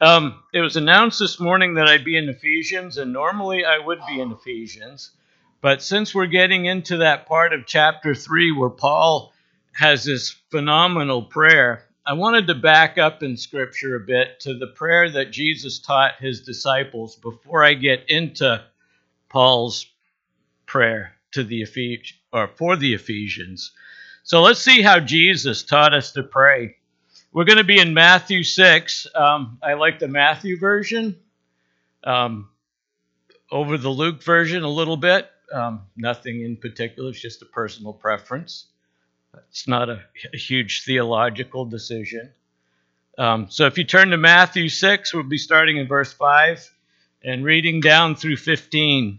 Um, it was announced this morning that I'd be in Ephesians, and normally I would be in Ephesians. But since we're getting into that part of chapter 3 where Paul has this phenomenal prayer, I wanted to back up in Scripture a bit to the prayer that Jesus taught his disciples before I get into Paul's prayer to the Ephes- or for the Ephesians. So let's see how Jesus taught us to pray. We're going to be in Matthew 6. Um, I like the Matthew version um, over the Luke version a little bit. Um, nothing in particular, it's just a personal preference. It's not a, a huge theological decision. Um, so if you turn to Matthew 6, we'll be starting in verse 5 and reading down through 15.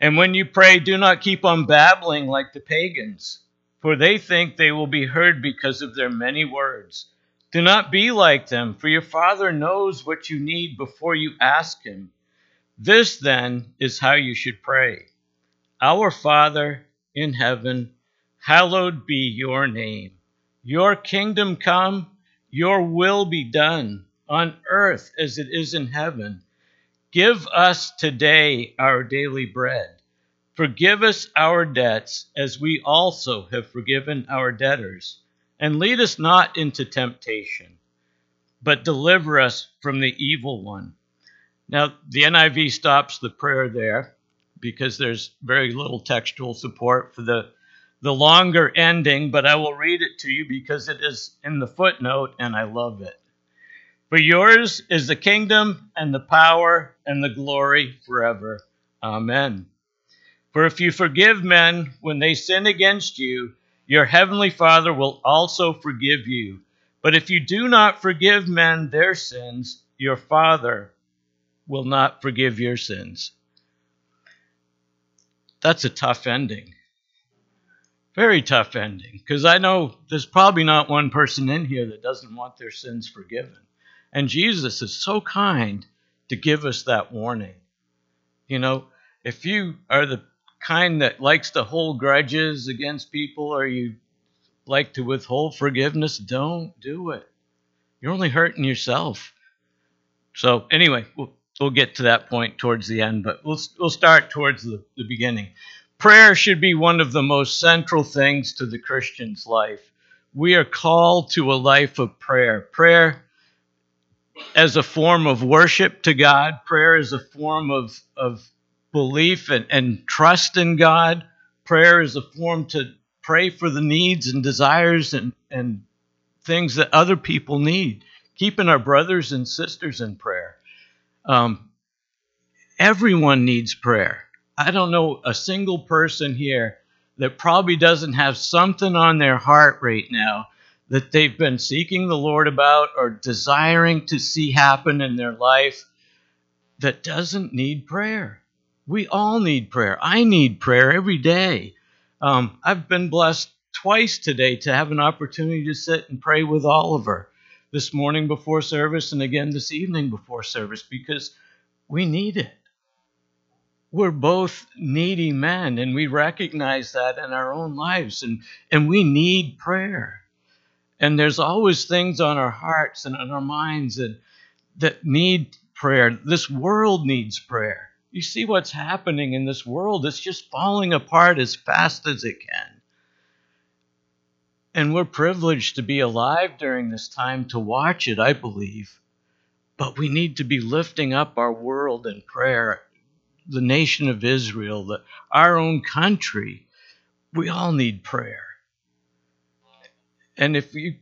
And when you pray, do not keep on babbling like the pagans, for they think they will be heard because of their many words. Do not be like them, for your Father knows what you need before you ask Him. This, then, is how you should pray Our Father in heaven, hallowed be your name. Your kingdom come, your will be done, on earth as it is in heaven. Give us today our daily bread. Forgive us our debts, as we also have forgiven our debtors. And lead us not into temptation, but deliver us from the evil one. Now, the NIV stops the prayer there because there's very little textual support for the, the longer ending, but I will read it to you because it is in the footnote and I love it. For yours is the kingdom and the power and the glory forever. Amen. For if you forgive men when they sin against you, your heavenly Father will also forgive you. But if you do not forgive men their sins, your Father will not forgive your sins. That's a tough ending. Very tough ending. Because I know there's probably not one person in here that doesn't want their sins forgiven. And Jesus is so kind to give us that warning. You know, if you are the kind that likes to hold grudges against people or you like to withhold forgiveness, don't do it. You're only hurting yourself. So, anyway, we'll, we'll get to that point towards the end, but we'll, we'll start towards the, the beginning. Prayer should be one of the most central things to the Christian's life. We are called to a life of prayer. Prayer as a form of worship to God, prayer is a form of, of belief and, and trust in God. Prayer is a form to pray for the needs and desires and, and things that other people need. Keeping our brothers and sisters in prayer. Um, everyone needs prayer. I don't know a single person here that probably doesn't have something on their heart right now that they've been seeking the Lord about or desiring to see happen in their life that doesn't need prayer. We all need prayer. I need prayer every day. Um, I've been blessed twice today to have an opportunity to sit and pray with Oliver this morning before service and again this evening before service because we need it. We're both needy men and we recognize that in our own lives and, and we need prayer. And there's always things on our hearts and on our minds that, that need prayer. This world needs prayer. You see what's happening in this world, it's just falling apart as fast as it can. And we're privileged to be alive during this time to watch it, I believe. But we need to be lifting up our world in prayer, the nation of Israel, the, our own country. We all need prayer. And if you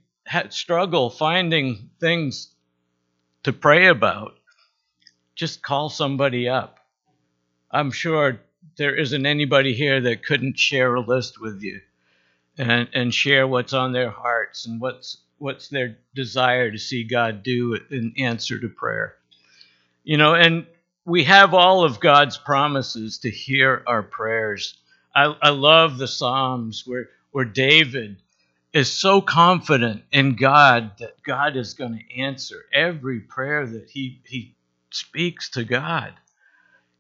struggle finding things to pray about, just call somebody up. I'm sure there isn't anybody here that couldn't share a list with you and, and share what's on their hearts and what's what's their desire to see God do in answer to prayer. You know, and we have all of God's promises to hear our prayers. I, I love the Psalms where, where David is so confident in God that God is going to answer every prayer that he, he speaks to God.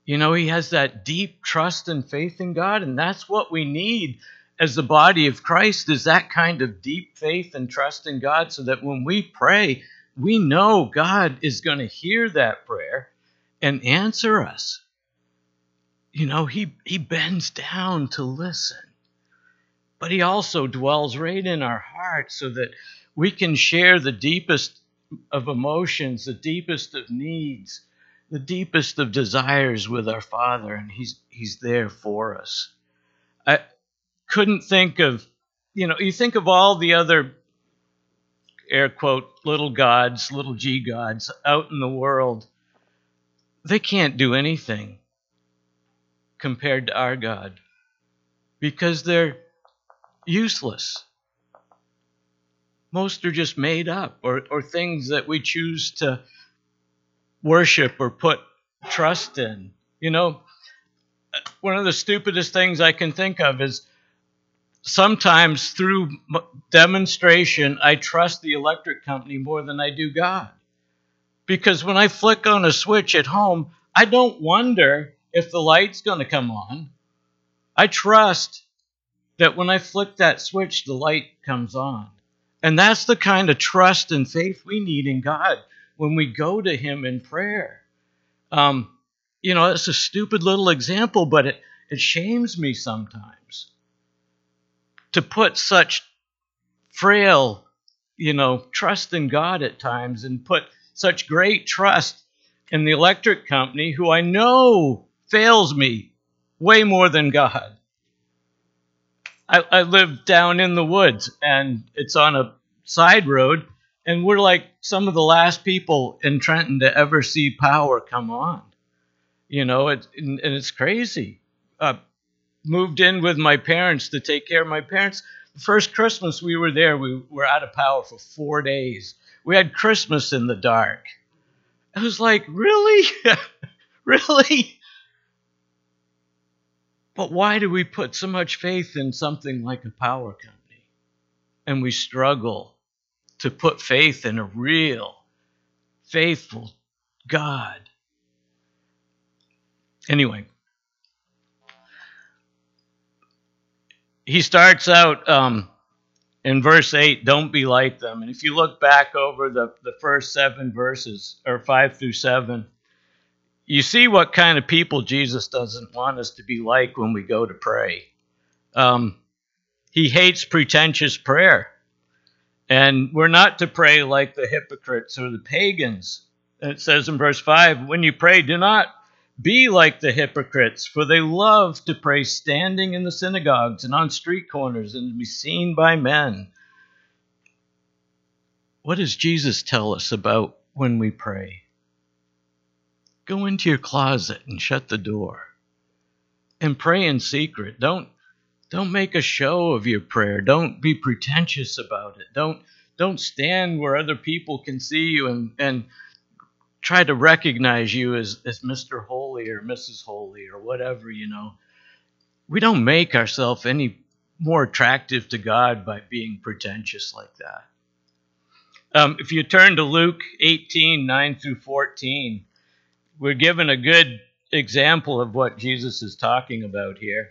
You know, he has that deep trust and faith in God, and that's what we need as the body of Christ is that kind of deep faith and trust in God so that when we pray, we know God is going to hear that prayer and answer us. You know, he, he bends down to listen, but he also dwells right in our hearts so that we can share the deepest of emotions, the deepest of needs, the deepest of desires with our Father, and he's, he's there for us. I, couldn't think of, you know, you think of all the other air quote little gods, little g gods out in the world. They can't do anything compared to our God because they're useless. Most are just made up or, or things that we choose to worship or put trust in. You know, one of the stupidest things I can think of is sometimes through demonstration, I trust the electric company more than I do God. Because when I flick on a switch at home, I don't wonder if the light's going to come on. I trust that when I flick that switch, the light comes on. And that's the kind of trust and faith we need in God when we go to Him in prayer. Um, you know, it's a stupid little example, but it, it shames me sometimes to put such frail, you know, trust in God at times and put such great trust in the electric company who I know fails me way more than God. I, I live down in the woods and it's on a side road, and we're like some of the last people in Trenton to ever see power come on. You know, it, and, and it's crazy. Uh, moved in with my parents to take care of my parents. The first Christmas we were there, we were out of power for four days. We had Christmas in the dark. I was like, really? really? But why do we put so much faith in something like a power company? And we struggle to put faith in a real, faithful God. Anyway, he starts out um, in verse 8 don't be like them and if you look back over the, the first seven verses or five through seven you see what kind of people jesus doesn't want us to be like when we go to pray um, he hates pretentious prayer and we're not to pray like the hypocrites or the pagans it says in verse 5 when you pray do not be like the hypocrites, for they love to pray standing in the synagogues and on street corners and to be seen by men. What does Jesus tell us about when we pray? Go into your closet and shut the door and pray in secret. Don't don't make a show of your prayer. Don't be pretentious about it. Don't don't stand where other people can see you and, and try to recognize you as, as Mr. Holy or Mrs. Holy or whatever, you know. We don't make ourselves any more attractive to God by being pretentious like that. Um, if you turn to Luke 18 9 through 14, we're given a good example of what Jesus is talking about here.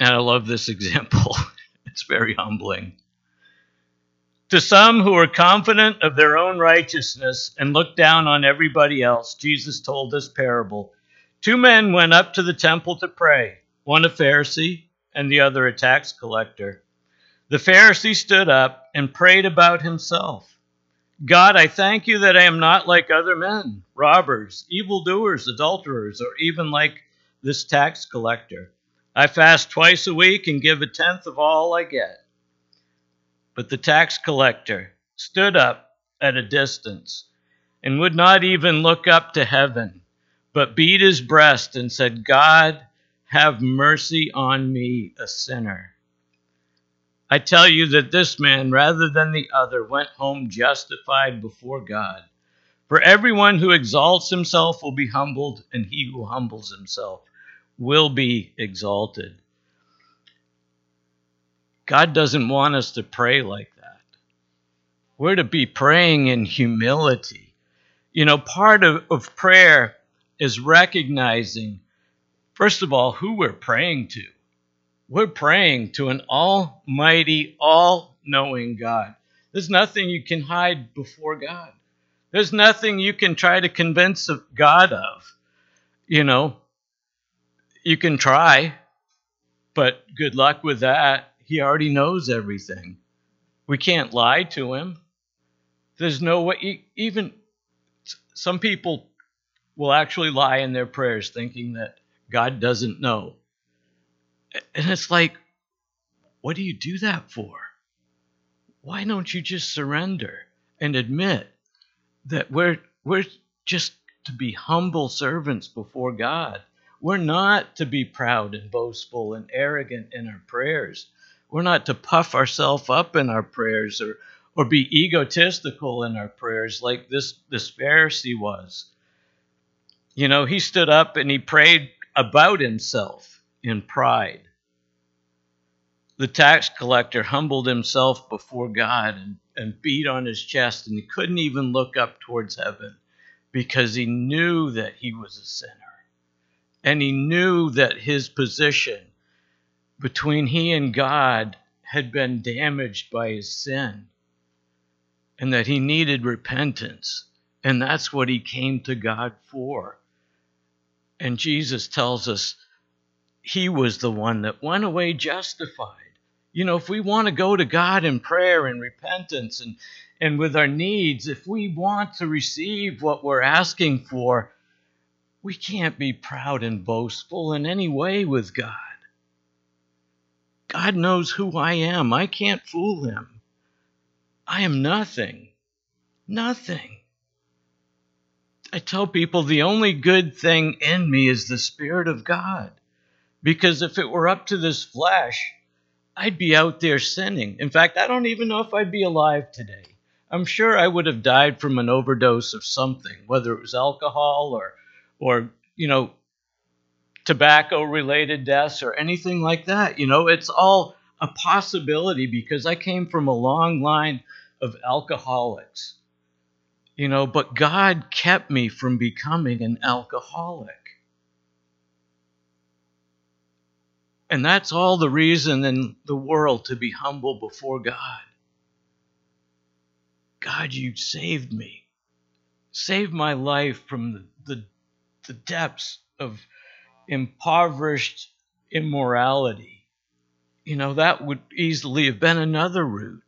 And I love this example. it's very humbling. To some who are confident of their own righteousness and look down on everybody else, Jesus told this parable. Two men went up to the temple to pray, one a Pharisee and the other a tax collector. The Pharisee stood up and prayed about himself God, I thank you that I am not like other men, robbers, evildoers, adulterers, or even like this tax collector. I fast twice a week and give a tenth of all I get. But the tax collector stood up at a distance and would not even look up to heaven, but beat his breast and said, God, have mercy on me, a sinner. I tell you that this man, rather than the other, went home justified before God. For everyone who exalts himself will be humbled, and he who humbles himself will be exalted. God doesn't want us to pray like that. We're to be praying in humility. You know, part of, of prayer is recognizing, first of all, who we're praying to. We're praying to an almighty, all knowing God. There's nothing you can hide before God. There's nothing you can try to convince God of. You know, you can try, but good luck with that. He already knows everything. We can't lie to him. There's no way, even some people will actually lie in their prayers thinking that God doesn't know. And it's like, what do you do that for? Why don't you just surrender and admit that we're we're just to be humble servants before God. We're not to be proud and boastful and arrogant in our prayers. We're not to puff ourselves up in our prayers or or be egotistical in our prayers like this this Pharisee was. You know, he stood up and he prayed about himself in pride. The tax collector humbled himself before God and, and beat on his chest, and he couldn't even look up towards heaven because he knew that he was a sinner. And he knew that his position between he and God had been damaged by his sin and that he needed repentance. And that's what he came to God for. And Jesus tells us he was the one that went away justified. You know, if we want to go to God in prayer and repentance and, and with our needs, if we want to receive what we're asking for, we can't be proud and boastful in any way with God. God knows who I am. I can't fool him. I am nothing. Nothing. I tell people the only good thing in me is the Spirit of God. Because if it were up to this flesh, I'd be out there sinning. In fact, I don't even know if I'd be alive today. I'm sure I would have died from an overdose of something, whether it was alcohol or, or you know, tobacco related deaths or anything like that. You know, it's all a possibility because I came from a long line of alcoholics you know, but God kept me from becoming an alcoholic. And that's all the reason in the world to be humble before God. God, you saved me. Saved my life from the, the, the depths of impoverished immorality. You know, that would easily have been another route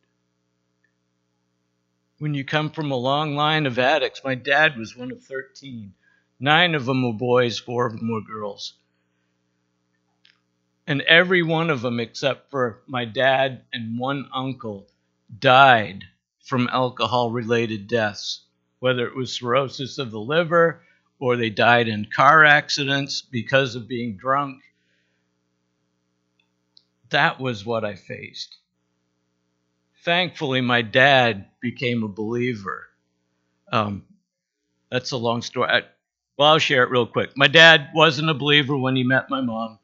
when you come from a long line of addicts. My dad was one of 13. Nine of them were boys, four of them were girls. And every one of them, except for my dad and one uncle, died from alcohol related deaths, whether it was cirrhosis of the liver or they died in car accidents because of being drunk. That was what I faced thankfully, my dad became a believer. Um, that's a long story. I, well, I'll share it real quick. My dad wasn't a believer when he met my mom.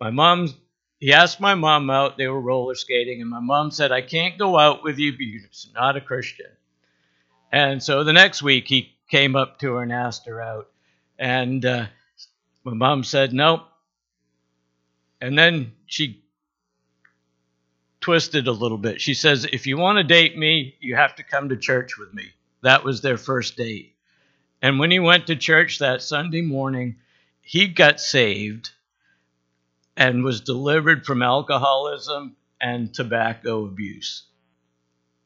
My mom, he asked my mom out. They were roller skating, and my mom said, "I can't go out with you because you're not a Christian." And so the next week, he came up to her and asked her out, and uh, my mom said, "Nope." And then she twisted a little bit. She says, If you want to date me, you have to come to church with me. That was their first date. And when he went to church that Sunday morning, he got saved and was delivered from alcoholism and tobacco abuse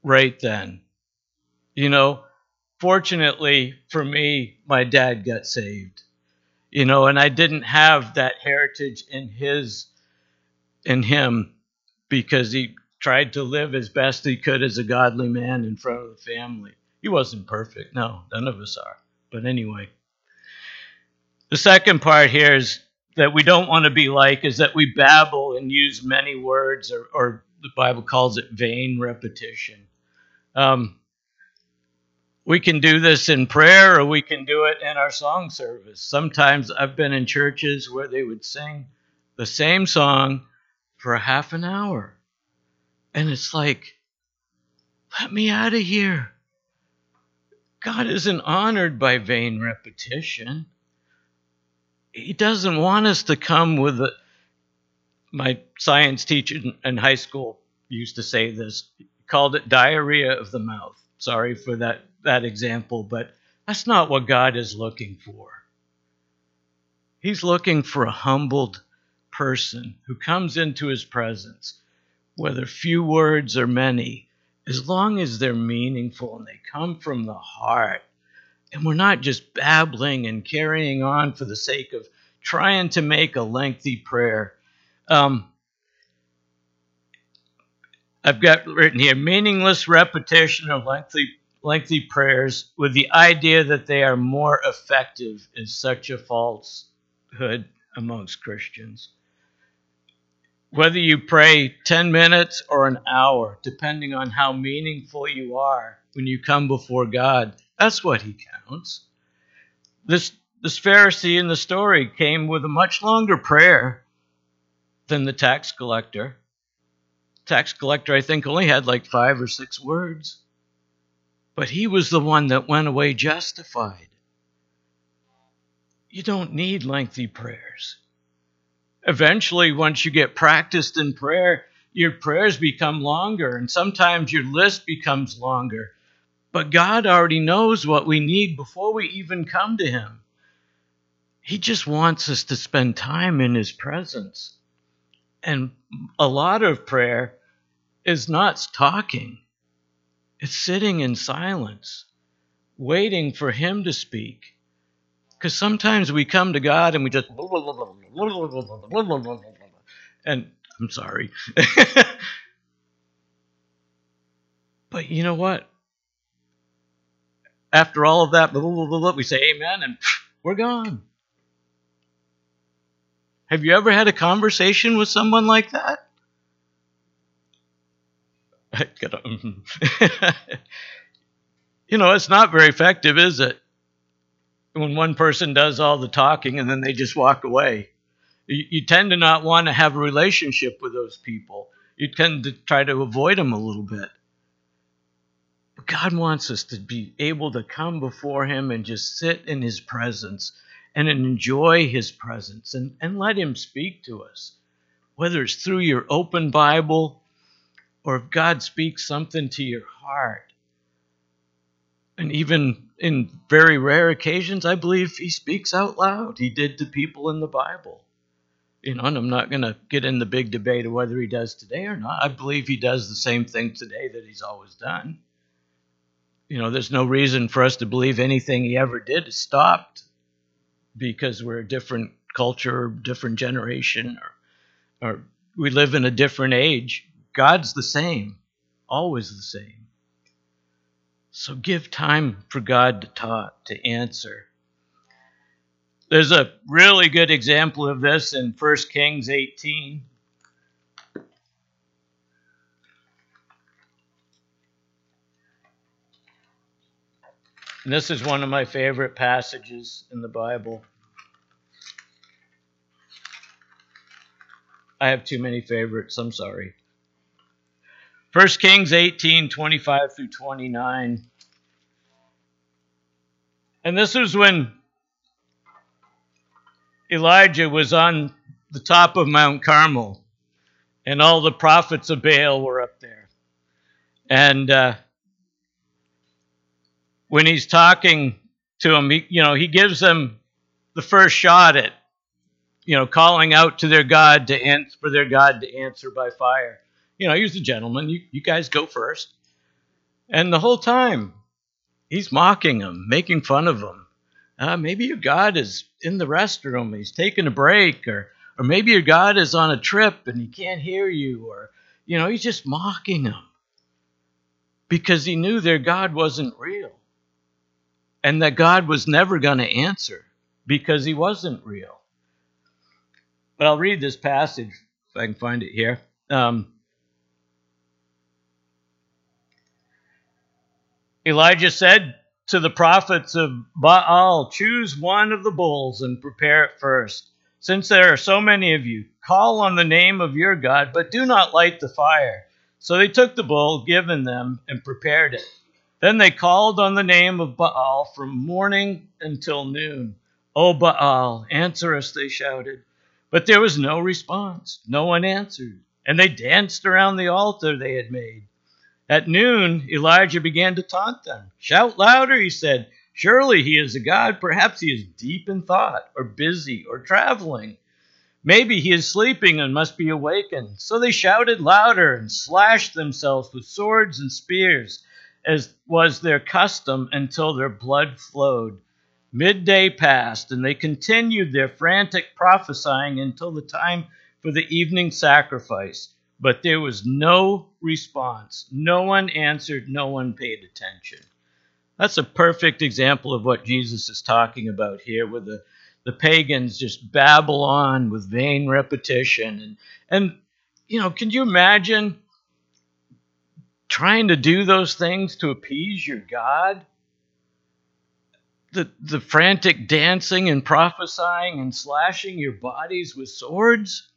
right then. You know, fortunately for me, my dad got saved. You know, and I didn't have that heritage in his in him because he tried to live as best he could as a godly man in front of the family. He wasn't perfect. No, none of us are. But anyway, The second part here is that we don't want to be like is that we babble and use many words, or, or the Bible calls it vain repetition. Um, we can do this in prayer or we can do it in our song service. Sometimes I've been in churches where they would sing the same song for a half an hour. And it's like, let me out of here. God isn't honored by vain repetition. He doesn't want us to come with a. My science teacher in high school used to say this, called it diarrhea of the mouth. Sorry for that, that example, but that's not what God is looking for. He's looking for a humbled person who comes into his presence, whether few words or many, as long as they're meaningful and they come from the heart, and we're not just babbling and carrying on for the sake of trying to make a lengthy prayer. Um, I've got written here meaningless repetition of lengthy lengthy prayers with the idea that they are more effective is such a falsehood amongst Christians whether you pray 10 minutes or an hour, depending on how meaningful you are when you come before God, that's what He counts. This, this Pharisee in the story came with a much longer prayer than the tax collector. Tax collector, I think, only had like five or six words. But he was the one that went away justified. You don't need lengthy prayers eventually, once you get practiced in prayer, your prayers become longer, and sometimes your list becomes longer. But God already knows what we need before we even come to Him. He just wants us to spend time in His presence. And a lot of prayer is not talking, it's sitting in silence, waiting for Him to speak. Because sometimes we come to God and we just and I'm sorry. but you know what? After all of that, we say amen and we're gone. Have you ever had a conversation with someone like that? You know, it's not very effective, is it? When one person does all the talking and then they just walk away. You, you tend to not want to have a relationship with those people. You tend to try to avoid them a little bit. But God wants us to be able to come before Him and just sit in His presence and enjoy His presence and, and let Him speak to us. Whether it's through your open Bible or if God speaks something to your heart. And even in very rare occasions, I believe he speaks out loud. He did to people in the Bible. You know, and I'm not going to get in the big debate of whether he does today or not. I believe he does the same thing today that he's always done. You know, there's no reason for us to believe anything he ever did is stopped because we're a different culture, different generation, or, or we live in a different age. God's the same, always the same. So give time for God to talk, to answer. There's a really good example of this in 1 Kings 18. And this is one of my favorite passages in the Bible. I have too many favorites, I'm sorry. 1 Kings 18 25 through 29. And this was when Elijah was on the top of Mount Carmel, and all the prophets of Baal were up there. And uh, when he's talking to them, he, you know, he gives them the first shot at, you know, calling out to their God to answer for their God to answer by fire you know, he was a gentleman. You, you guys go first. And the whole time, he's mocking him, making fun of him. Uh, maybe your God is in the restroom, he's taking a break, or, or maybe your God is on a trip and he can't hear you, or, you know, he's just mocking them because he knew their God wasn't real and that God was never going to answer because he wasn't real. But I'll read this passage if I can find it here. Um, Elijah said to the prophets of Baal, Choose one of the bulls and prepare it first. Since there are so many of you, call on the name of your God, but do not light the fire. So they took the bull given them and prepared it. Then they called on the name of Baal from morning until noon. O Baal, answer us, they shouted. But there was no response. No one answered. And they danced around the altar they had made. At noon, Elijah began to taunt them. Shout louder, he said. Surely he is a god. Perhaps he is deep in thought, or busy, or traveling. Maybe he is sleeping and must be awakened. So they shouted louder and slashed themselves with swords and spears, as was their custom, until their blood flowed. Midday passed, and they continued their frantic prophesying until the time for the evening sacrifice. But there was no response. No one answered, no one paid attention. That's a perfect example of what Jesus is talking about here, where the, the pagans just babble on with vain repetition. And, and, you know, can you imagine trying to do those things to appease your God? The, the frantic dancing and prophesying and slashing your bodies with swords?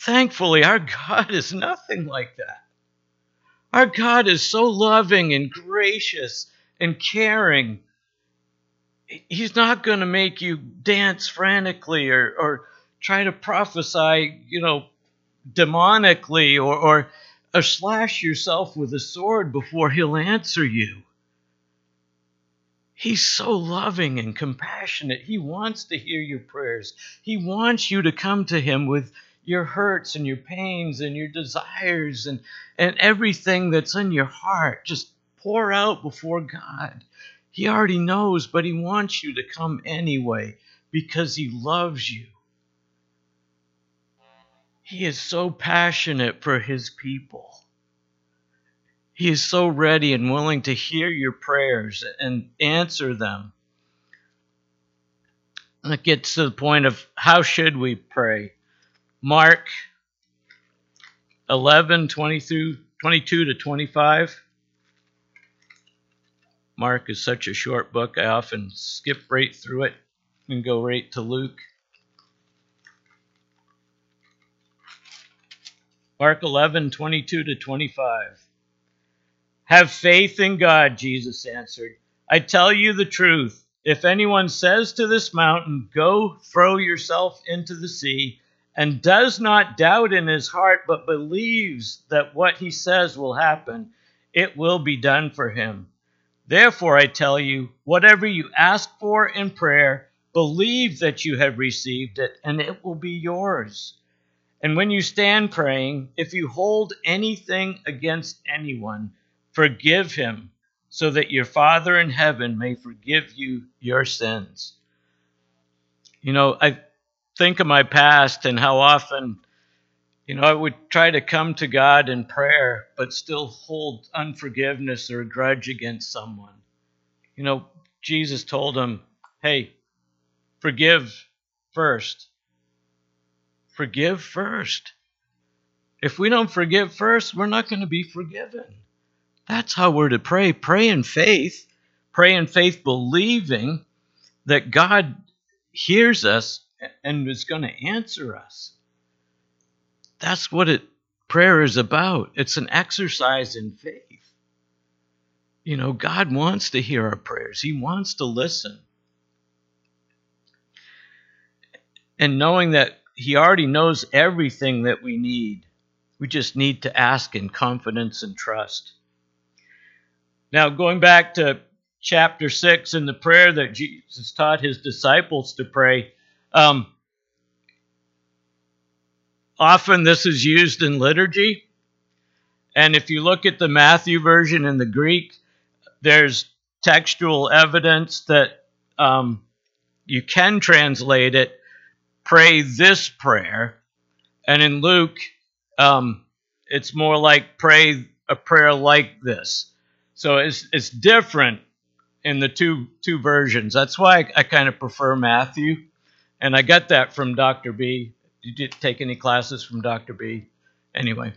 Thankfully, our God is nothing like that. Our God is so loving and gracious and caring. He's not going to make you dance frantically or, or try to prophesy, you know, demonically or, or, or slash yourself with a sword before he'll answer you. He's so loving and compassionate. He wants to hear your prayers. He wants you to come to him with your hurts and your pains and your desires and, and everything that's in your heart. Just pour out before God. He already knows, but He wants you to come anyway because He loves you. He is so passionate for His people. He is so ready and willing to hear your prayers and answer them. And it gets to the point of how should we pray? Mark 11, 20 through 22 to 25. Mark is such a short book, I often skip right through it and go right to Luke. Mark 11, 22 to 25. Have faith in God, Jesus answered. I tell you the truth. If anyone says to this mountain, Go throw yourself into the sea, and does not doubt in his heart, but believes that what he says will happen, it will be done for him. Therefore, I tell you, whatever you ask for in prayer, believe that you have received it, and it will be yours. And when you stand praying, if you hold anything against anyone, forgive him, so that your Father in heaven may forgive you your sins. You know, I think of my past and how often, you know, I would try to come to God in prayer, but still hold unforgiveness or a grudge against someone. You know, Jesus told him, hey, forgive first. Forgive first. If we don't forgive first, we're not going to be forgiven. That's how we're to pray. Pray in faith. Pray in faith, believing that God hears us and is going to answer us. That's what it prayer is about. It's an exercise in faith. You know, God wants to hear our prayers. He wants to listen. And knowing that he already knows everything that we need, we just need to ask in confidence and trust. Now, going back to chapter 6 in the prayer that Jesus taught his disciples to pray, um, often this is used in liturgy. And if you look at the Matthew version in the Greek, there's textual evidence that um, you can translate it, pray this prayer. And in Luke, um, it's more like pray a prayer like this. So it's, it's different in the two two versions. That's why I, I kind of prefer Matthew, and I got that from Dr. B. Did you take any classes from Dr. B? Anyway,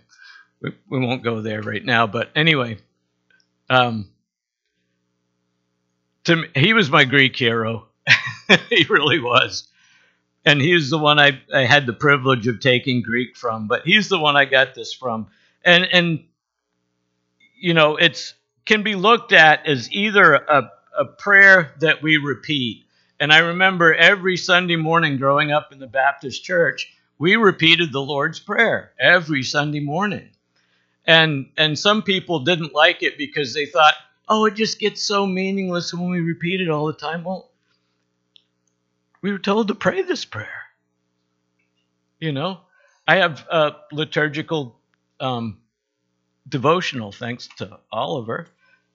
we, we won't go there right now. But anyway, um, to he was my Greek hero. he really was. And he's the one I, I had the privilege of taking Greek from, but he's the one I got this from. And and you know, it's can be looked at as either a, a prayer that we repeat. And I remember every Sunday morning growing up in the Baptist church, we repeated the Lord's Prayer every Sunday morning. And and some people didn't like it because they thought, oh, it just gets so meaningless when we repeat it all the time. Well, we were told to pray this prayer. You know, I have a liturgical um, devotional, thanks to Oliver,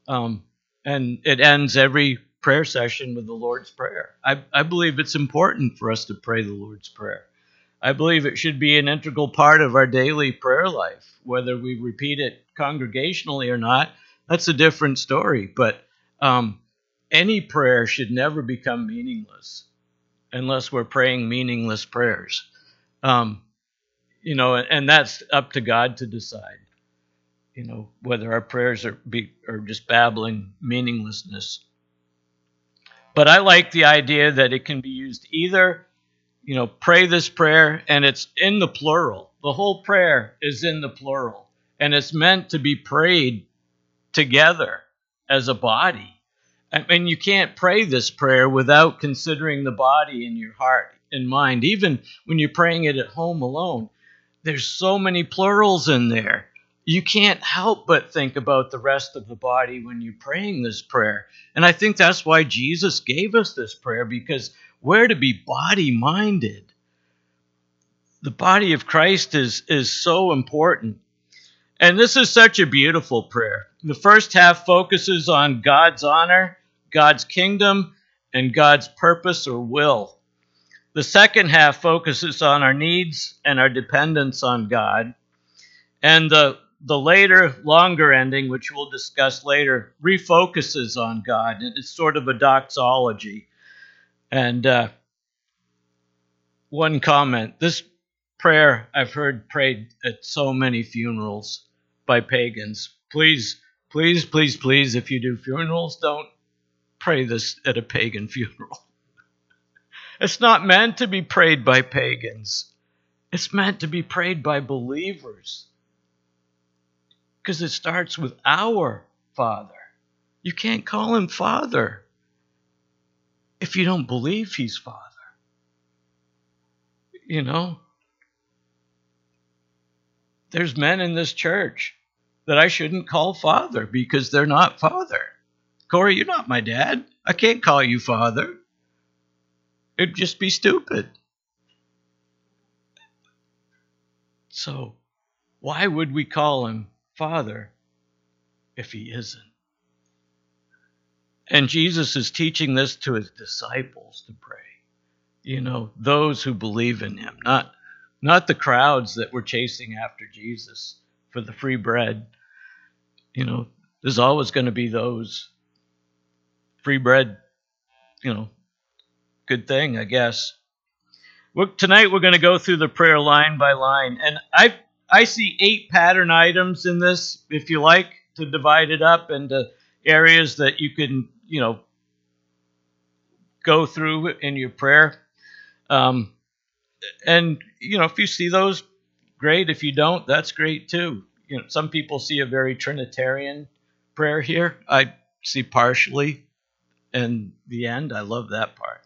um, and it ends every prayer session with the Lord's Prayer. I, I believe it's important for us to pray the Lord's Prayer. I believe it should be an integral part of our daily prayer life, whether we repeat it congregationally or not. That's a different story. But um, any prayer should never become meaningless unless we're praying meaningless prayers. Um, you know, and that's up to God to decide. You know, whether our prayers are be are just babbling meaninglessness. But I like the idea that it can be used either, you know, pray this prayer and it's in the plural. The whole prayer is in the plural, and it's meant to be prayed together as a body. I mean, you can't pray this prayer without considering the body in your heart and mind. Even when you're praying it at home alone, there's so many plurals in there. You can't help but think about the rest of the body when you're praying this prayer. And I think that's why Jesus gave us this prayer because we're to be body minded. The body of Christ is, is so important. And this is such a beautiful prayer. The first half focuses on God's honor, God's kingdom, and God's purpose or will. The second half focuses on our needs and our dependence on God. And the, the later, longer ending, which we'll discuss later, refocuses on God. It's sort of a doxology. And uh, one comment this prayer I've heard prayed at so many funerals by pagans. Please, please, please, please, if you do funerals, don't pray this at a pagan funeral. It's not meant to be prayed by pagans. It's meant to be prayed by believers. Because it starts with our Father. You can't call him Father if you don't believe he's Father. You know? There's men in this church that I shouldn't call father because they're not father. Corey, you're not my dad. I can't call you father. It'd just be stupid. So, why would we call him father if he isn't? And Jesus is teaching this to his disciples to pray. You know, those who believe in him, not not the crowds that were chasing after Jesus for the free bread. You know, there's always going to be those free bread, you know, good thing, I guess. Well, tonight we're going to go through the prayer line by line, and I I see eight pattern items in this. If you like to divide it up into areas that you can, you know, go through in your prayer. Um, and you know, if you see those, great. If you don't, that's great too. You know, some people see a very Trinitarian prayer here. I see partially and the end. I love that part.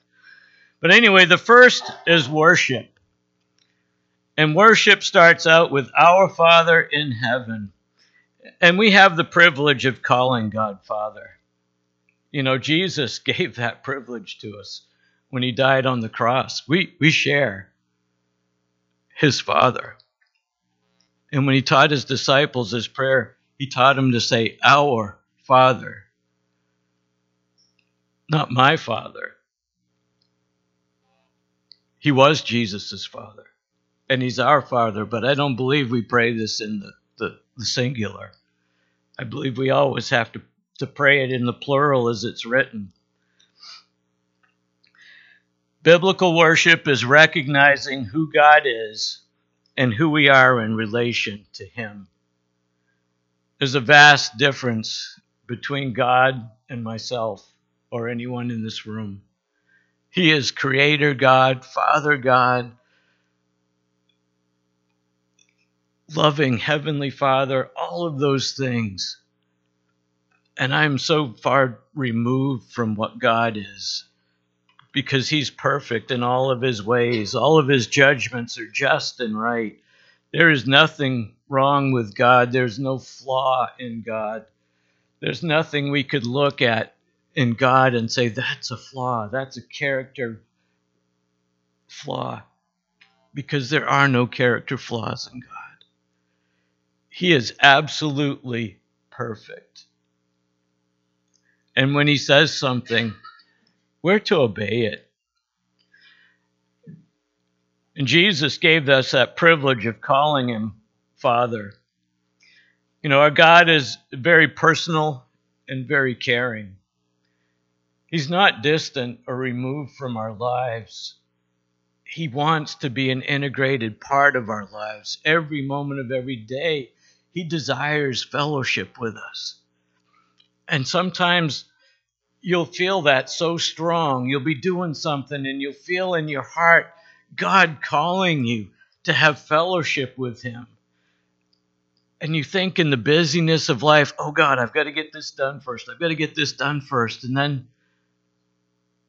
But anyway, the first is worship. And worship starts out with Our Father in heaven. And we have the privilege of calling God Father. You know, Jesus gave that privilege to us when he died on the cross. We, we share his Father. And when he taught his disciples his prayer, he taught them to say, Our Father, not my Father. He was Jesus' Father, and he's our Father, but I don't believe we pray this in the, the, the singular. I believe we always have to, to pray it in the plural as it's written. Biblical worship is recognizing who God is and who we are in relation to Him. There's a vast difference between God and myself or anyone in this room. He is Creator God, Father God, loving Heavenly Father, all of those things. And I'm so far removed from what God is because He's perfect in all of His ways. All of His judgments are just and right. There is nothing wrong with God, there's no flaw in God. There's nothing we could look at in God and say, that's a flaw, that's a character flaw, because there are no character flaws in God. He is absolutely perfect. And when He says something, we're to obey it. And Jesus gave us that privilege of calling Him Father. You know, our God is very personal and very caring. He's not distant or removed from our lives. He wants to be an integrated part of our lives every moment of every day. He desires fellowship with us. And sometimes you'll feel that so strong. You'll be doing something and you'll feel in your heart God calling you to have fellowship with Him. And you think in the busyness of life, oh God, I've got to get this done first. I've got to get this done first. And then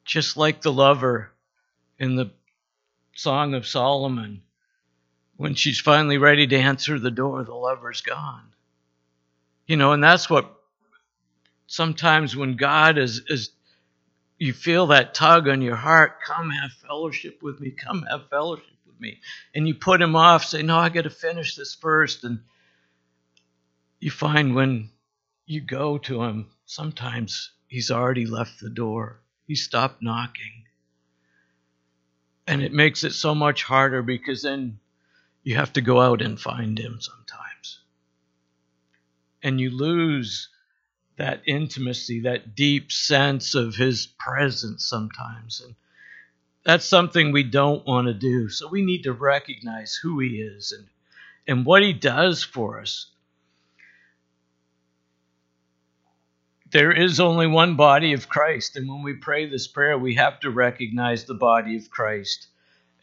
just like the lover in the Song of Solomon, when she's finally ready to answer the door, the lover's gone. You know, and that's what sometimes when God is, is you feel that tug on your heart, come have fellowship with me, come have fellowship with me. And you put him off, say, No, I got to finish this first. And you find when you go to him, sometimes he's already left the door. He stopped knocking. And it makes it so much harder because then you have to go out and find him sometimes. And you lose that intimacy, that deep sense of his presence sometimes. And that's something we don't want to do. So we need to recognize who he is and, and what he does for us. There is only one body of Christ. And when we pray this prayer, we have to recognize the body of Christ.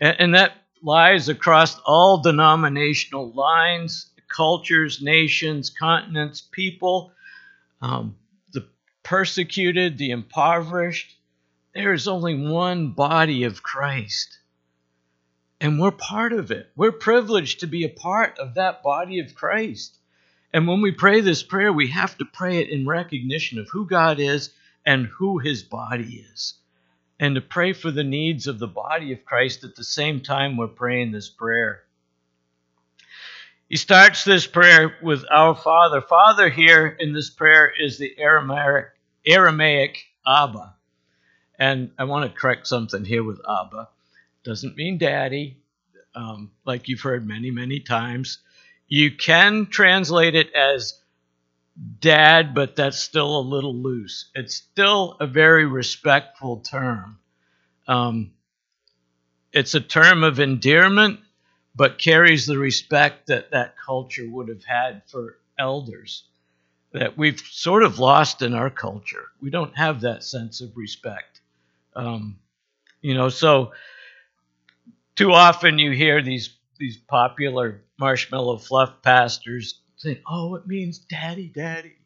And, and that lies across all denominational lines, cultures, nations, continents, people, um, the persecuted, the impoverished. There is only one body of Christ. And we're part of it. We're privileged to be a part of that body of Christ. And when we pray this prayer, we have to pray it in recognition of who God is and who his body is. And to pray for the needs of the body of Christ at the same time we're praying this prayer. He starts this prayer with Our Father. Father here in this prayer is the Aramaic, Aramaic Abba. And I want to correct something here with Abba. Doesn't mean daddy, um, like you've heard many, many times. You can translate it as dad, but that's still a little loose. It's still a very respectful term. Um, it's a term of endearment, but carries the respect that that culture would have had for elders that we've sort of lost in our culture. We don't have that sense of respect. Um, you know, so too often you hear these these popular marshmallow fluff pastors saying, "Oh, it means daddy, daddy."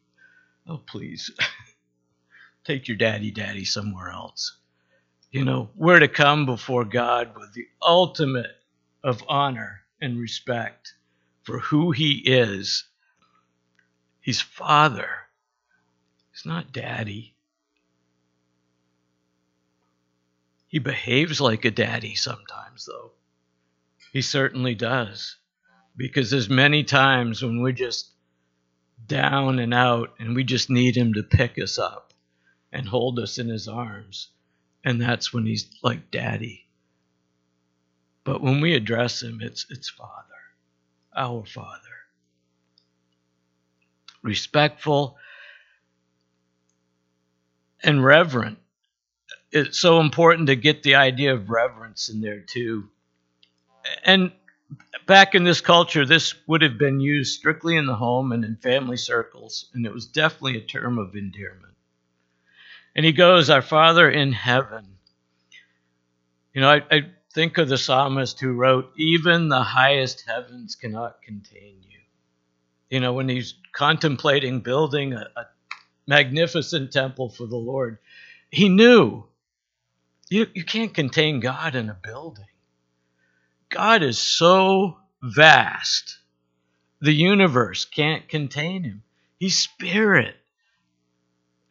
Oh, please. Take your daddy, daddy somewhere else. You know, we're to come before God with the ultimate of honor and respect for who He is. He's Father. He's not daddy. He behaves like a daddy sometimes, though. He certainly does. Because there's many times when we're just down and out and we just need him to pick us up and hold us in his arms. And that's when he's like daddy. But when we address him, it's it's Father, our Father. Respectful, and reverent. It's so important to get the idea of reverence in there too. And back in this culture, this would have been used strictly in the home and in family circles, and it was definitely a term of endearment. And he goes, Our Father in heaven. You know, I, I think of the psalmist who wrote, Even the highest heavens cannot contain you. You know, when he's contemplating building a, a magnificent temple for the Lord, he knew you, you can't contain God in a building. God is so vast, the universe can't contain him. He's spirit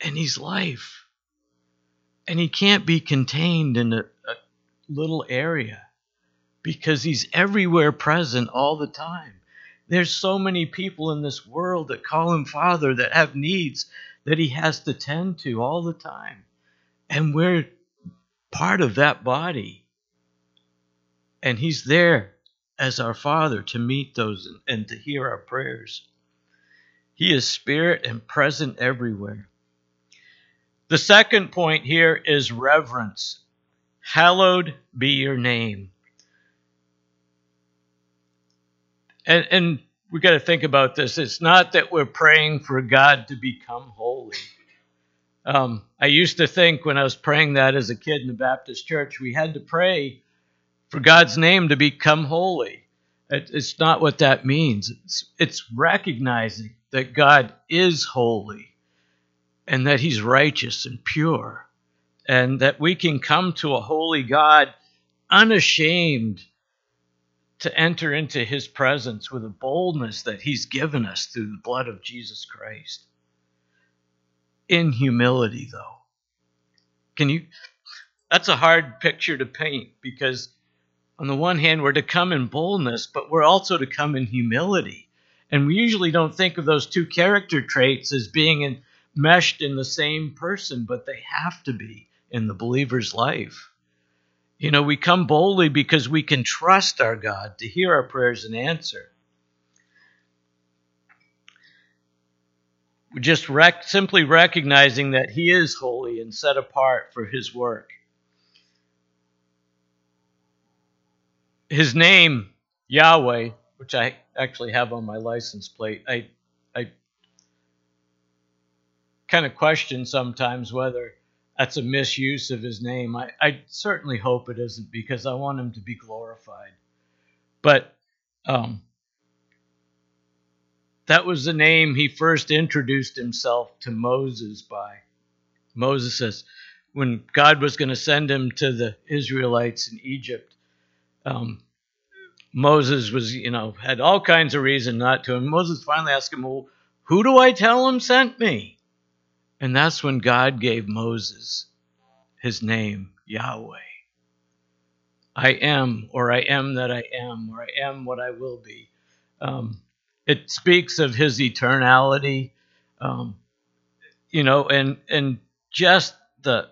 and he's life. And he can't be contained in a, a little area because he's everywhere present all the time. There's so many people in this world that call him Father that have needs that he has to tend to all the time. And we're part of that body. And He's there as our Father to meet those and to hear our prayers. He is spirit and present everywhere. The second point here is reverence. Hallowed be your name. And, and we got to think about this. It's not that we're praying for God to become holy. Um, I used to think when I was praying that as a kid in the Baptist church, we had to pray for God's name to become holy. It's not what that means. It's, it's recognizing that God is holy and that He's righteous and pure, and that we can come to a holy God unashamed to enter into His presence with a boldness that He's given us through the blood of Jesus Christ. In humility, though. Can you? That's a hard picture to paint because on the one hand, we're to come in boldness, but we're also to come in humility. And we usually don't think of those two character traits as being meshed in the same person, but they have to be in the believer's life. You know, we come boldly because we can trust our God to hear our prayers and answer. Just rec- simply recognizing that He is holy and set apart for His work. His name Yahweh, which I actually have on my license plate, I I kind of question sometimes whether that's a misuse of his name. I, I certainly hope it isn't because I want him to be glorified. But um, that was the name he first introduced himself to Moses by. Moses says, when God was going to send him to the Israelites in Egypt, um, Moses was, you know, had all kinds of reason not to. And Moses finally asked him, Well, who do I tell him sent me? And that's when God gave Moses his name, Yahweh. I am, or I am that I am, or I am what I will be. Um, it speaks of his eternality, um, you know, and and just the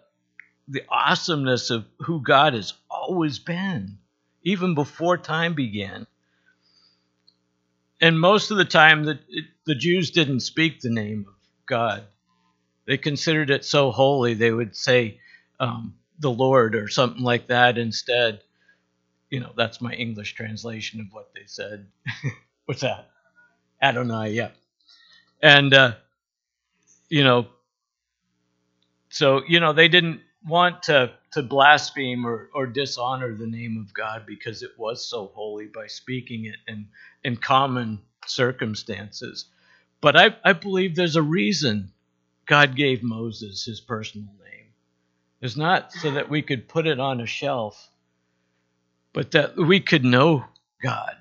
the awesomeness of who God has always been even before time began. And most of the time, the, the Jews didn't speak the name of God. They considered it so holy, they would say um, the Lord or something like that instead. You know, that's my English translation of what they said. What's that? Adonai, yeah. And, uh, you know, so, you know, they didn't want to to blaspheme or, or dishonor the name of God because it was so holy by speaking it in, in common circumstances. But I, I believe there's a reason God gave Moses his personal name. It's not so that we could put it on a shelf, but that we could know God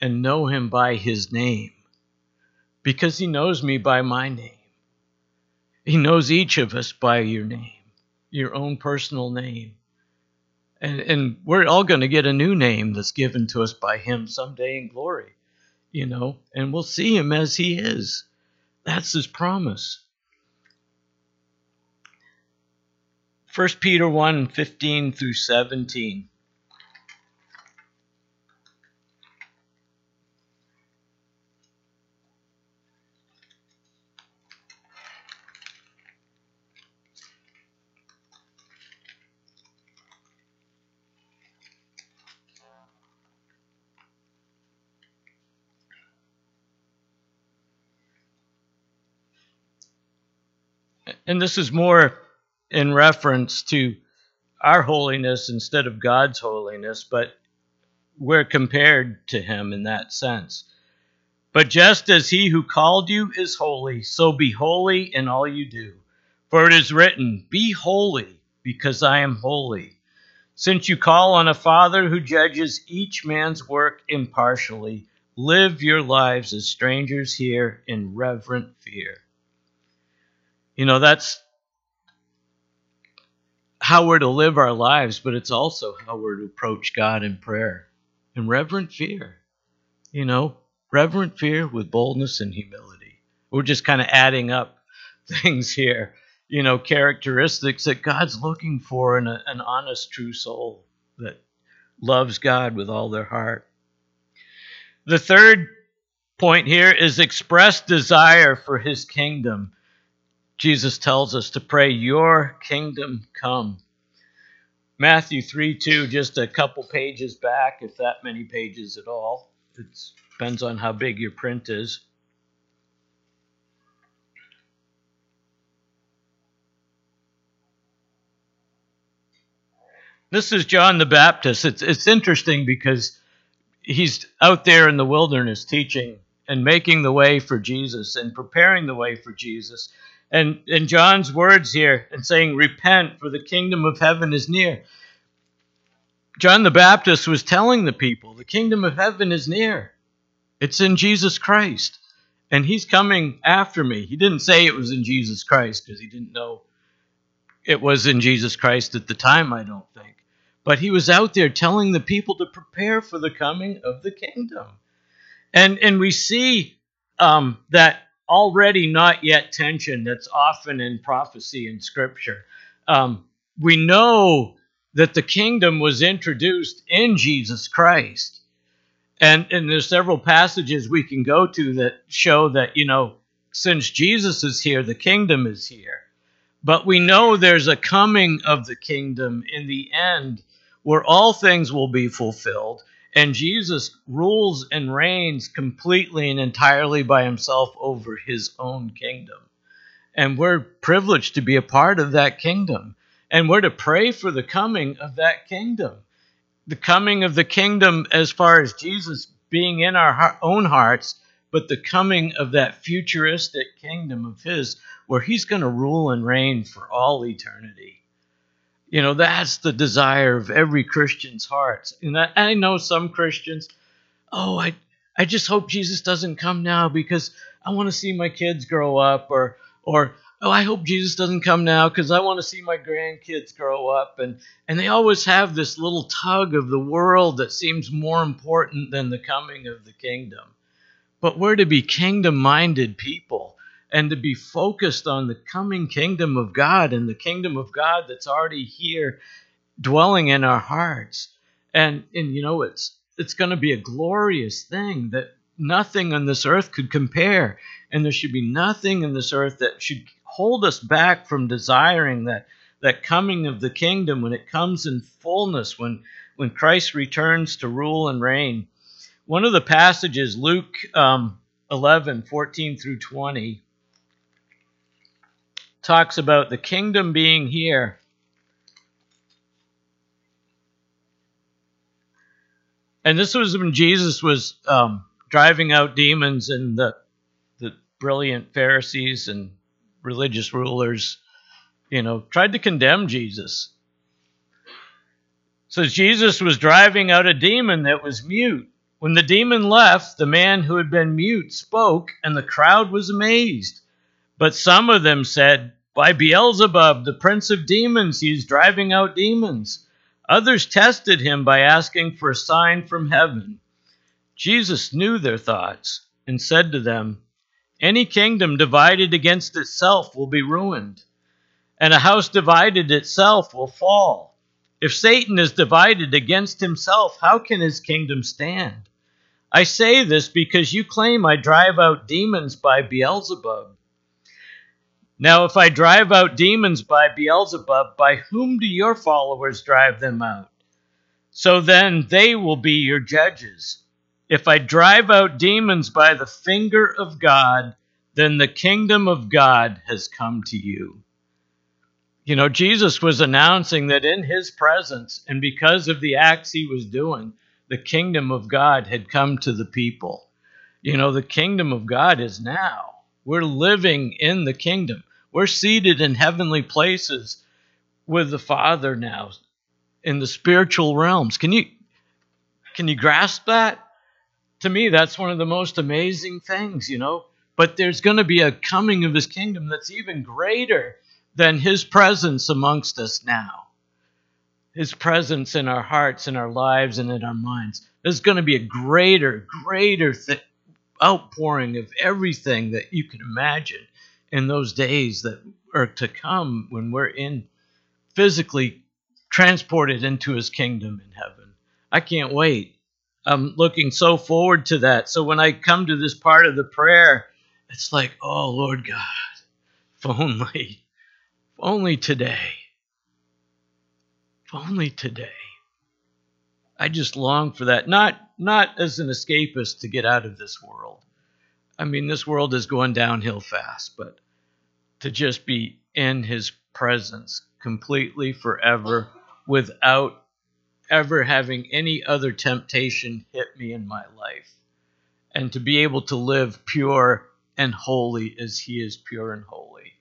and know him by his name because he knows me by my name. He knows each of us by your name your own personal name. And, and we're all going to get a new name that's given to us by Him someday in glory, you know, and we'll see Him as He is. That's His promise. 1 Peter 1 15 through 17. And this is more in reference to our holiness instead of God's holiness, but we're compared to him in that sense. But just as he who called you is holy, so be holy in all you do. For it is written, Be holy, because I am holy. Since you call on a Father who judges each man's work impartially, live your lives as strangers here in reverent fear. You know, that's how we're to live our lives, but it's also how we're to approach God in prayer in reverent fear. You know, reverent fear with boldness and humility. We're just kind of adding up things here, you know, characteristics that God's looking for in a, an honest, true soul that loves God with all their heart. The third point here is express desire for his kingdom. Jesus tells us to pray, Your kingdom come. Matthew 3 2, just a couple pages back, if that many pages at all. It depends on how big your print is. This is John the Baptist. It's, it's interesting because he's out there in the wilderness teaching and making the way for Jesus and preparing the way for Jesus. And in John's words here and saying, Repent, for the kingdom of heaven is near. John the Baptist was telling the people, The kingdom of heaven is near. It's in Jesus Christ. And he's coming after me. He didn't say it was in Jesus Christ because he didn't know it was in Jesus Christ at the time, I don't think. But he was out there telling the people to prepare for the coming of the kingdom. And, and we see um, that already not yet tension that's often in prophecy and scripture. Um, we know that the kingdom was introduced in Jesus Christ. And, and there's several passages we can go to that show that, you know, since Jesus is here, the kingdom is here. But we know there's a coming of the kingdom in the end where all things will be fulfilled and Jesus rules and reigns completely and entirely by himself over his own kingdom. And we're privileged to be a part of that kingdom. And we're to pray for the coming of that kingdom. The coming of the kingdom, as far as Jesus being in our own hearts, but the coming of that futuristic kingdom of his, where he's going to rule and reign for all eternity. You know, that's the desire of every Christian's heart. And I know some Christians, oh, I, I just hope Jesus doesn't come now because I want to see my kids grow up, or, or oh, I hope Jesus doesn't come now because I want to see my grandkids grow up. And, and they always have this little tug of the world that seems more important than the coming of the kingdom. But we're to be kingdom minded people and to be focused on the coming kingdom of God and the kingdom of God that's already here dwelling in our hearts. And and you know it's it's going to be a glorious thing that nothing on this earth could compare and there should be nothing in this earth that should hold us back from desiring that that coming of the kingdom when it comes in fullness when when Christ returns to rule and reign. One of the passages, Luke um, 11, 14 through 20, talks about the kingdom being here. And this was when Jesus was um, driving out demons, and the the brilliant Pharisees and religious rulers, you know, tried to condemn Jesus. So Jesus was driving out a demon that was mute. When the demon left, the man who had been mute spoke, and the crowd was amazed. But some of them said, By Beelzebub, the prince of demons, he is driving out demons. Others tested him by asking for a sign from heaven. Jesus knew their thoughts and said to them, Any kingdom divided against itself will be ruined, and a house divided itself will fall. If Satan is divided against himself, how can his kingdom stand? I say this because you claim I drive out demons by Beelzebub. Now, if I drive out demons by Beelzebub, by whom do your followers drive them out? So then they will be your judges. If I drive out demons by the finger of God, then the kingdom of God has come to you. You know, Jesus was announcing that in his presence and because of the acts he was doing, the kingdom of God had come to the people. You know, the kingdom of God is now. We're living in the kingdom. We're seated in heavenly places with the Father now in the spiritual realms. Can you can you grasp that? To me, that's one of the most amazing things, you know. But there's going to be a coming of his kingdom that's even greater than his presence amongst us now. His presence in our hearts, in our lives, and in our minds. There's going to be a greater, greater th- outpouring of everything that you can imagine in those days that are to come when we're in physically transported into his kingdom in heaven. I can't wait. I'm looking so forward to that. So when I come to this part of the prayer, it's like, oh, Lord God, if only, if only today, if only today. I just long for that. Not not as an escapist to get out of this world. I mean, this world is going downhill fast, but to just be in his presence completely forever without ever having any other temptation hit me in my life. And to be able to live pure and holy as he is pure and holy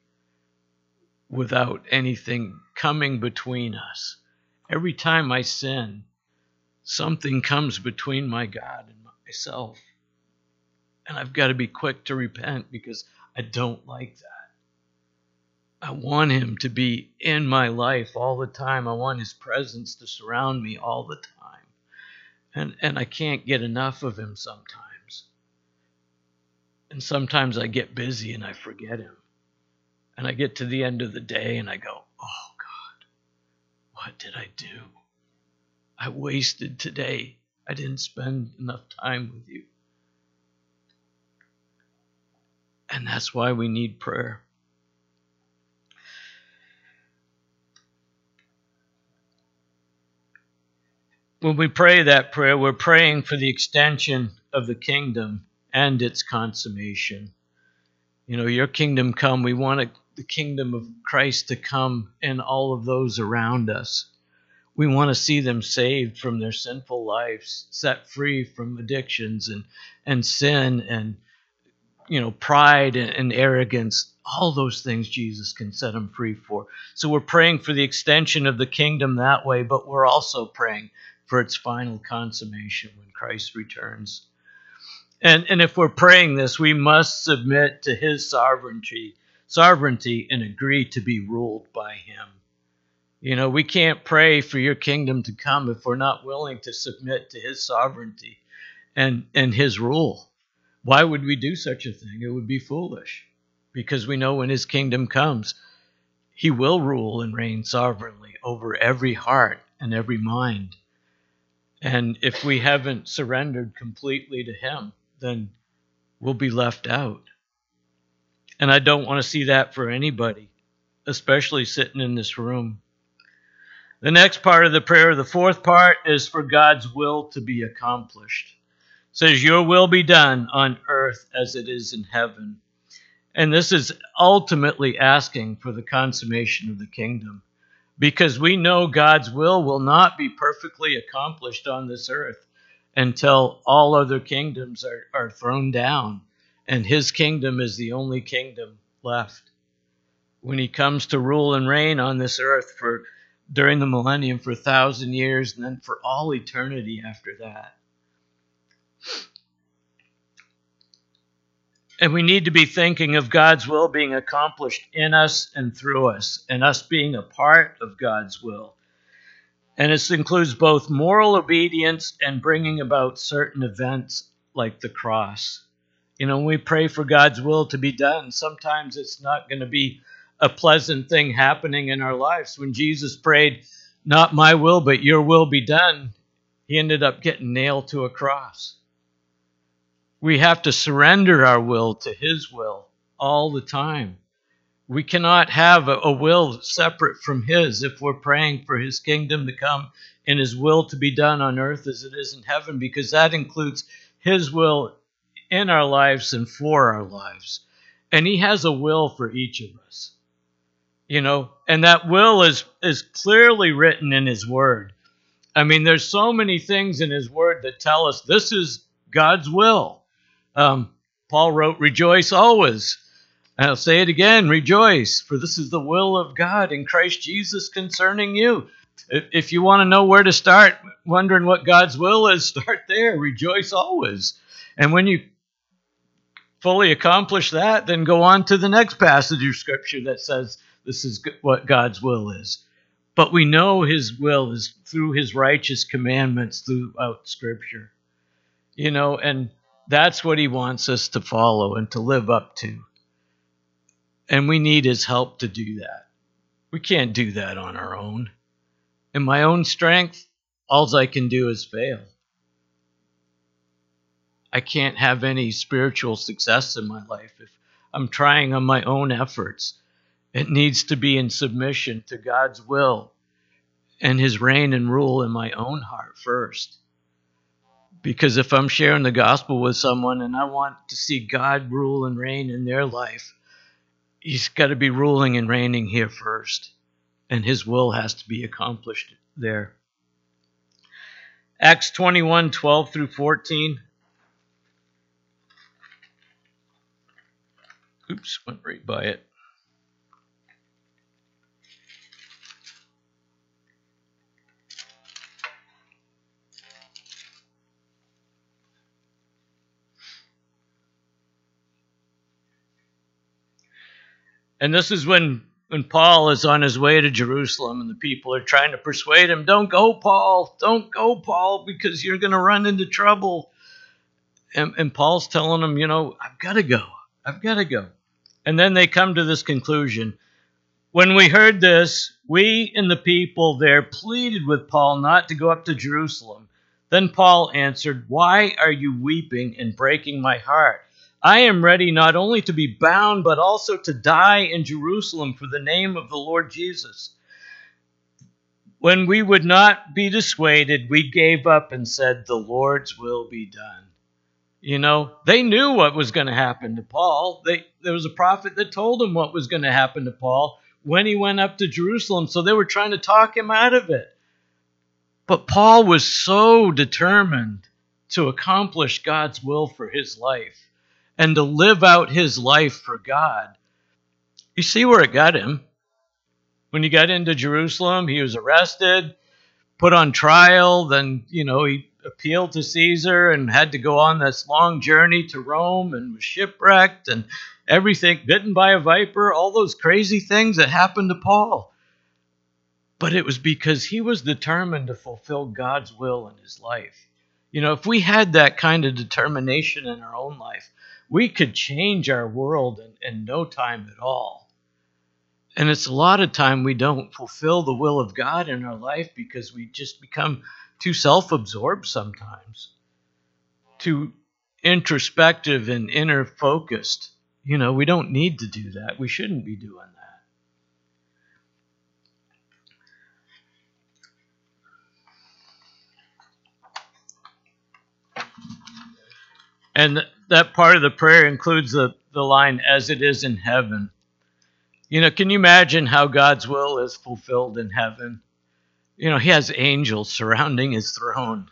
without anything coming between us. Every time I sin, something comes between my God and myself. And I've got to be quick to repent because I don't like that. I want Him to be in my life all the time. I want His presence to surround me all the time. And, and I can't get enough of Him sometimes. And sometimes I get busy and I forget Him. And I get to the end of the day and I go, oh God, what did I do? I wasted today. I didn't spend enough time with you. And that's why we need prayer. When we pray that prayer, we're praying for the extension of the kingdom and its consummation. You know, your kingdom come. We want the kingdom of Christ to come in all of those around us. We want to see them saved from their sinful lives, set free from addictions and, and sin and you know pride and, and arrogance. All those things Jesus can set them free for. So we're praying for the extension of the kingdom that way, but we're also praying for its final consummation when Christ returns. And, and if we're praying this, we must submit to his sovereignty, sovereignty and agree to be ruled by him. You know, we can't pray for your kingdom to come if we're not willing to submit to his sovereignty and, and his rule. Why would we do such a thing? It would be foolish because we know when his kingdom comes, he will rule and reign sovereignly over every heart and every mind. And if we haven't surrendered completely to him, then we'll be left out. And I don't want to see that for anybody, especially sitting in this room. The next part of the prayer, the fourth part, is for God's will to be accomplished. It says, Your will be done on earth as it is in heaven. And this is ultimately asking for the consummation of the kingdom because we know God's will will not be perfectly accomplished on this earth until all other kingdoms are, are thrown down and his kingdom is the only kingdom left. When he comes to rule and reign on this earth for during the millennium for a thousand years and then for all eternity after that. And we need to be thinking of God's will being accomplished in us and through us, and us being a part of God's will. And this includes both moral obedience and bringing about certain events like the cross. You know, when we pray for God's will to be done, sometimes it's not going to be a pleasant thing happening in our lives. When Jesus prayed, Not my will, but your will be done, he ended up getting nailed to a cross. We have to surrender our will to his will all the time. We cannot have a, will separate from his if we're praying for his kingdom to come and his will to be done on earth as it is in heaven, because that includes his will in our lives and for our lives. And he has a will for each of us. You know, and that will is is clearly written in his word. I mean, there's so many things in his word that tell us this is God's will. Um, Paul wrote, Rejoice always. And I'll say it again rejoice, for this is the will of God in Christ Jesus concerning you. If you want to know where to start, wondering what God's will is, start there. Rejoice always. And when you fully accomplish that, then go on to the next passage of Scripture that says this is what God's will is. But we know His will is through His righteous commandments throughout Scripture. You know, and that's what He wants us to follow and to live up to. And we need His help to do that. We can't do that on our own. In my own strength, all I can do is fail. I can't have any spiritual success in my life if I'm trying on my own efforts. It needs to be in submission to God's will and His reign and rule in my own heart first. Because if I'm sharing the gospel with someone and I want to see God rule and reign in their life, He's got to be ruling and reigning here first and his will has to be accomplished there. Acts 21 12 through 14. Oops, went right by it. And this is when when Paul is on his way to Jerusalem and the people are trying to persuade him, Don't go, Paul, don't go, Paul, because you're going to run into trouble. And, and Paul's telling them, You know, I've got to go. I've got to go. And then they come to this conclusion. When we heard this, we and the people there pleaded with Paul not to go up to Jerusalem. Then Paul answered, Why are you weeping and breaking my heart? I am ready not only to be bound, but also to die in Jerusalem for the name of the Lord Jesus. When we would not be dissuaded, we gave up and said, The Lord's will be done. You know, they knew what was going to happen to Paul. They, there was a prophet that told them what was going to happen to Paul when he went up to Jerusalem, so they were trying to talk him out of it. But Paul was so determined to accomplish God's will for his life and to live out his life for God. You see where it got him. When he got into Jerusalem, he was arrested, put on trial, then, you know, he appealed to Caesar and had to go on this long journey to Rome and was shipwrecked and everything, bitten by a viper, all those crazy things that happened to Paul. But it was because he was determined to fulfill God's will in his life. You know, if we had that kind of determination in our own life, we could change our world in, in no time at all. And it's a lot of time we don't fulfill the will of God in our life because we just become too self absorbed sometimes, too introspective and inner focused. You know, we don't need to do that. We shouldn't be doing that. And that part of the prayer includes the, the line, as it is in heaven. You know, can you imagine how God's will is fulfilled in heaven? You know, He has angels surrounding His throne,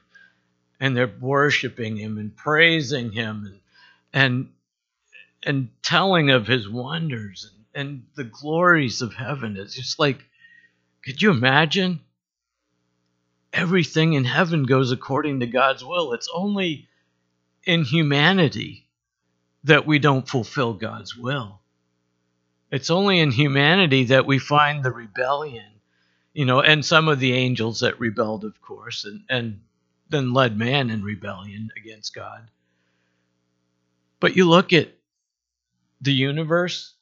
and they're worshiping Him and praising Him and, and, and telling of His wonders and, and the glories of heaven. It's just like, could you imagine? Everything in heaven goes according to God's will. It's only in humanity that we don't fulfill God's will. It's only in humanity that we find the rebellion, you know, and some of the angels that rebelled, of course, and, and then led man in rebellion against God. But you look at the universe,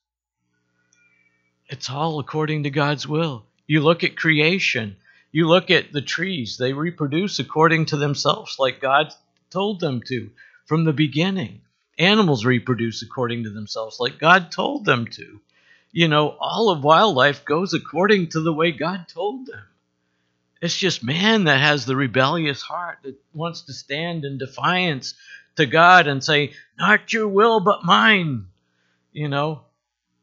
it's all according to God's will. You look at creation, you look at the trees, they reproduce according to themselves, like God told them to from the beginning. Animals reproduce according to themselves, like God told them to. You know, all of wildlife goes according to the way God told them. It's just man that has the rebellious heart that wants to stand in defiance to God and say, Not your will, but mine. You know,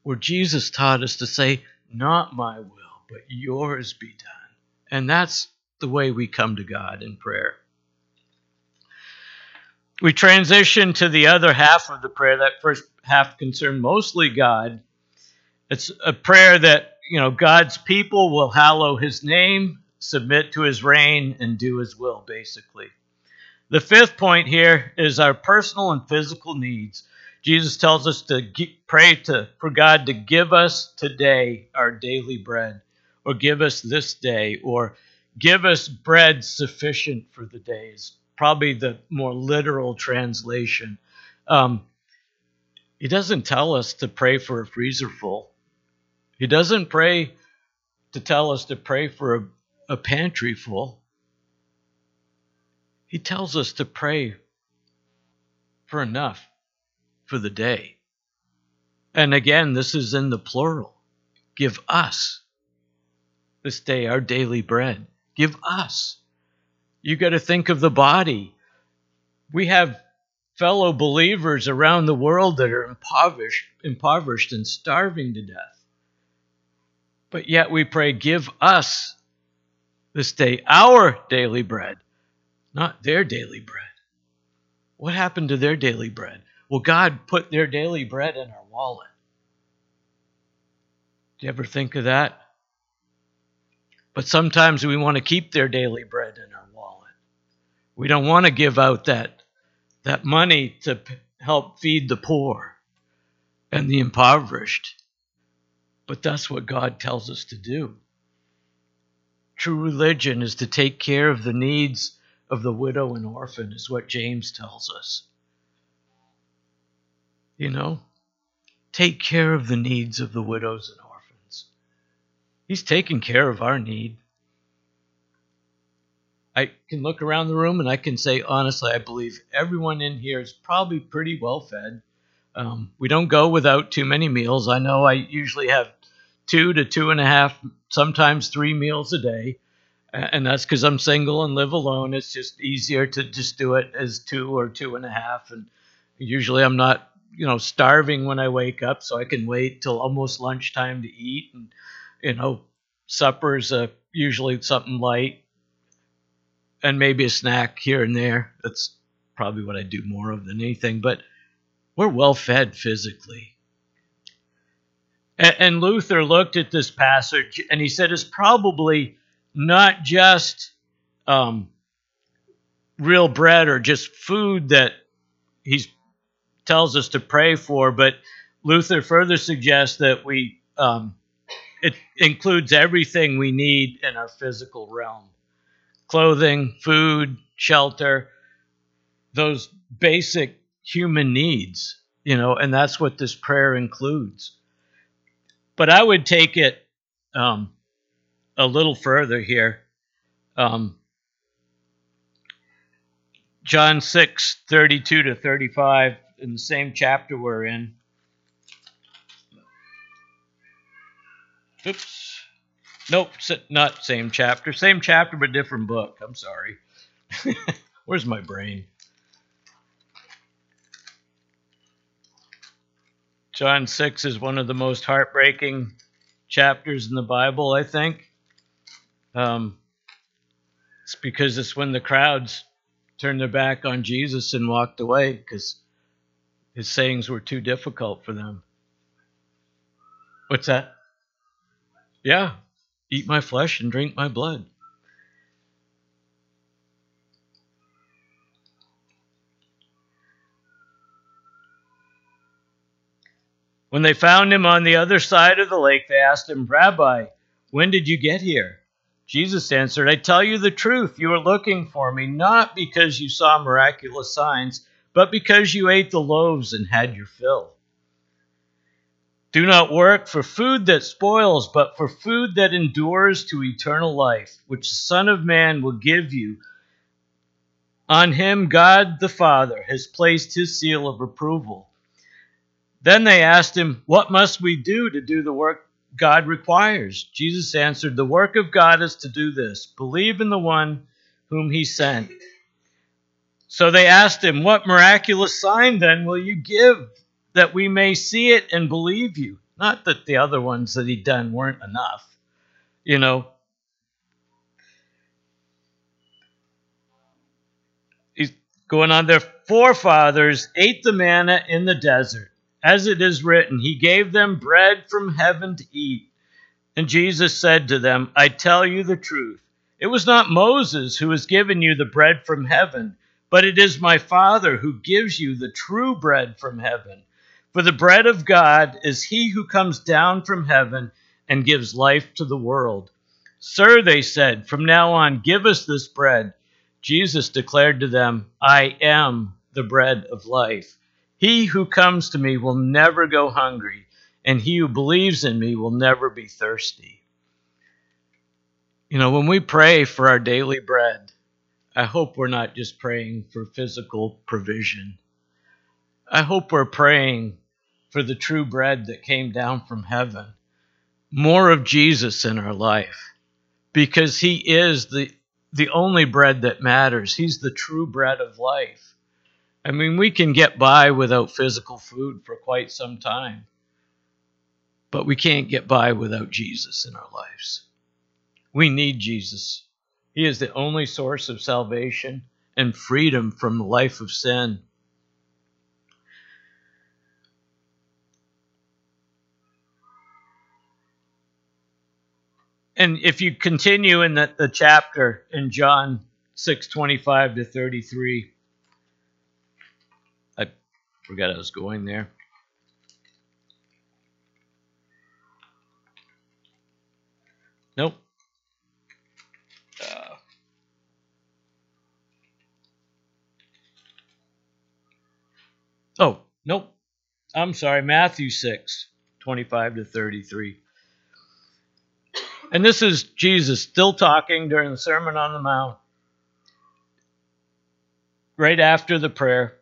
where Jesus taught us to say, not my will, but yours be done. And that's the way we come to God in prayer. We transition to the other half of the prayer. That first half concerned mostly God. It's a prayer that, you know, God's people will hallow his name, submit to his reign, and do his will, basically. The fifth point here is our personal and physical needs. Jesus tells us to pray to, for God to give us today our daily bread, or give us this day, or give us bread sufficient for the days. Probably the more literal translation. Um, he doesn't tell us to pray for a freezer full. He doesn't pray to tell us to pray for a, a pantry full. He tells us to pray for enough for the day. And again, this is in the plural. Give us this day our daily bread. Give us. You got to think of the body. We have fellow believers around the world that are impoverished, impoverished and starving to death. But yet we pray, give us this day our daily bread not their daily bread. What happened to their daily bread? Well, God put their daily bread in our wallet. Do you ever think of that? But sometimes we want to keep their daily bread in our wallet. We don't want to give out that, that money to help feed the poor and the impoverished. But that's what God tells us to do. True religion is to take care of the needs of the widow and orphan, is what James tells us. You know, take care of the needs of the widows and. He's taking care of our need. I can look around the room and I can say, honestly, I believe everyone in here is probably pretty well fed. Um, we don't go without too many meals. I know I usually have two to two and a half, sometimes three meals a day and that's because I'm single and live alone. It's just easier to just do it as two or two and a half, and usually I'm not, you know, starving when I wake up, so I can wait till almost lunchtime to eat, and you know, supper's uh, usually something light, and maybe a snack here and there. That's probably what I do more of than anything, but we're well fed physically. And Luther looked at this passage and he said it's probably not just um, real bread or just food that he tells us to pray for, but Luther further suggests that we um, it includes everything we need in our physical realm clothing, food, shelter, those basic human needs, you know, and that's what this prayer includes. But I would take it um, a little further here. Um, John 6, 32 to 35, in the same chapter we're in. Oops. Nope, not same chapter. Same chapter, but different book. I'm sorry. Where's my brain? John 6 is one of the most heartbreaking chapters in the Bible, I think. Um, it's because it's when the crowds turned their back on Jesus and walked away because his sayings were too difficult for them. What's that? Yeah, eat my flesh and drink my blood. When they found him on the other side of the lake, they asked him, Rabbi, when did you get here? Jesus answered, I tell you the truth. You are looking for me not because you saw miraculous signs, but because you ate the loaves and had your fill. Do not work for food that spoils, but for food that endures to eternal life, which the Son of Man will give you. On him, God the Father has placed his seal of approval. Then they asked him, What must we do to do the work God requires. Jesus answered, The work of God is to do this believe in the one whom he sent. So they asked him, What miraculous sign then will you give that we may see it and believe you? Not that the other ones that he'd done weren't enough, you know. He's going on. Their forefathers ate the manna in the desert. As it is written, He gave them bread from heaven to eat. And Jesus said to them, I tell you the truth. It was not Moses who has given you the bread from heaven, but it is my Father who gives you the true bread from heaven. For the bread of God is he who comes down from heaven and gives life to the world. Sir, they said, from now on, give us this bread. Jesus declared to them, I am the bread of life. He who comes to me will never go hungry, and he who believes in me will never be thirsty. You know, when we pray for our daily bread, I hope we're not just praying for physical provision. I hope we're praying for the true bread that came down from heaven. More of Jesus in our life because he is the the only bread that matters. He's the true bread of life. I mean, we can get by without physical food for quite some time, but we can't get by without Jesus in our lives. We need Jesus. He is the only source of salvation and freedom from the life of sin. And if you continue in the, the chapter in John 6 25 to 33, I forgot I was going there. Nope. Uh, oh, nope. I'm sorry. Matthew 6, 25 to 33. And this is Jesus still talking during the Sermon on the Mount, right after the prayer,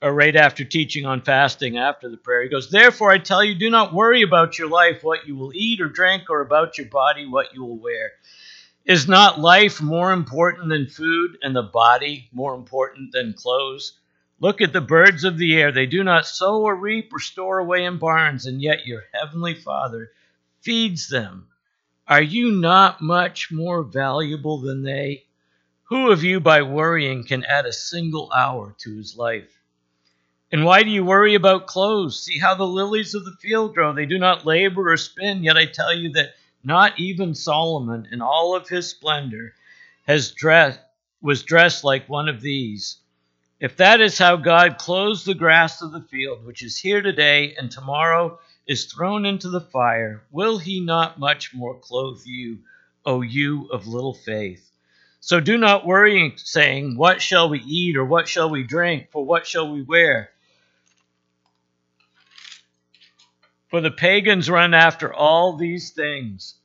or right after teaching on fasting after the prayer. He goes, Therefore I tell you, do not worry about your life, what you will eat or drink, or about your body, what you will wear. Is not life more important than food, and the body more important than clothes? Look at the birds of the air. They do not sow or reap or store away in barns, and yet your heavenly Father feeds them. Are you not much more valuable than they? Who of you, by worrying, can add a single hour to his life? And why do you worry about clothes? See how the lilies of the field grow. They do not labor or spin, yet I tell you that not even Solomon, in all of his splendor, has was dressed like one of these. If that is how God clothes the grass of the field, which is here today and tomorrow is thrown into the fire, will he not much more clothe you, O you of little faith? So do not worry, saying, What shall we eat, or what shall we drink, for what shall we wear? For the pagans run after all these things,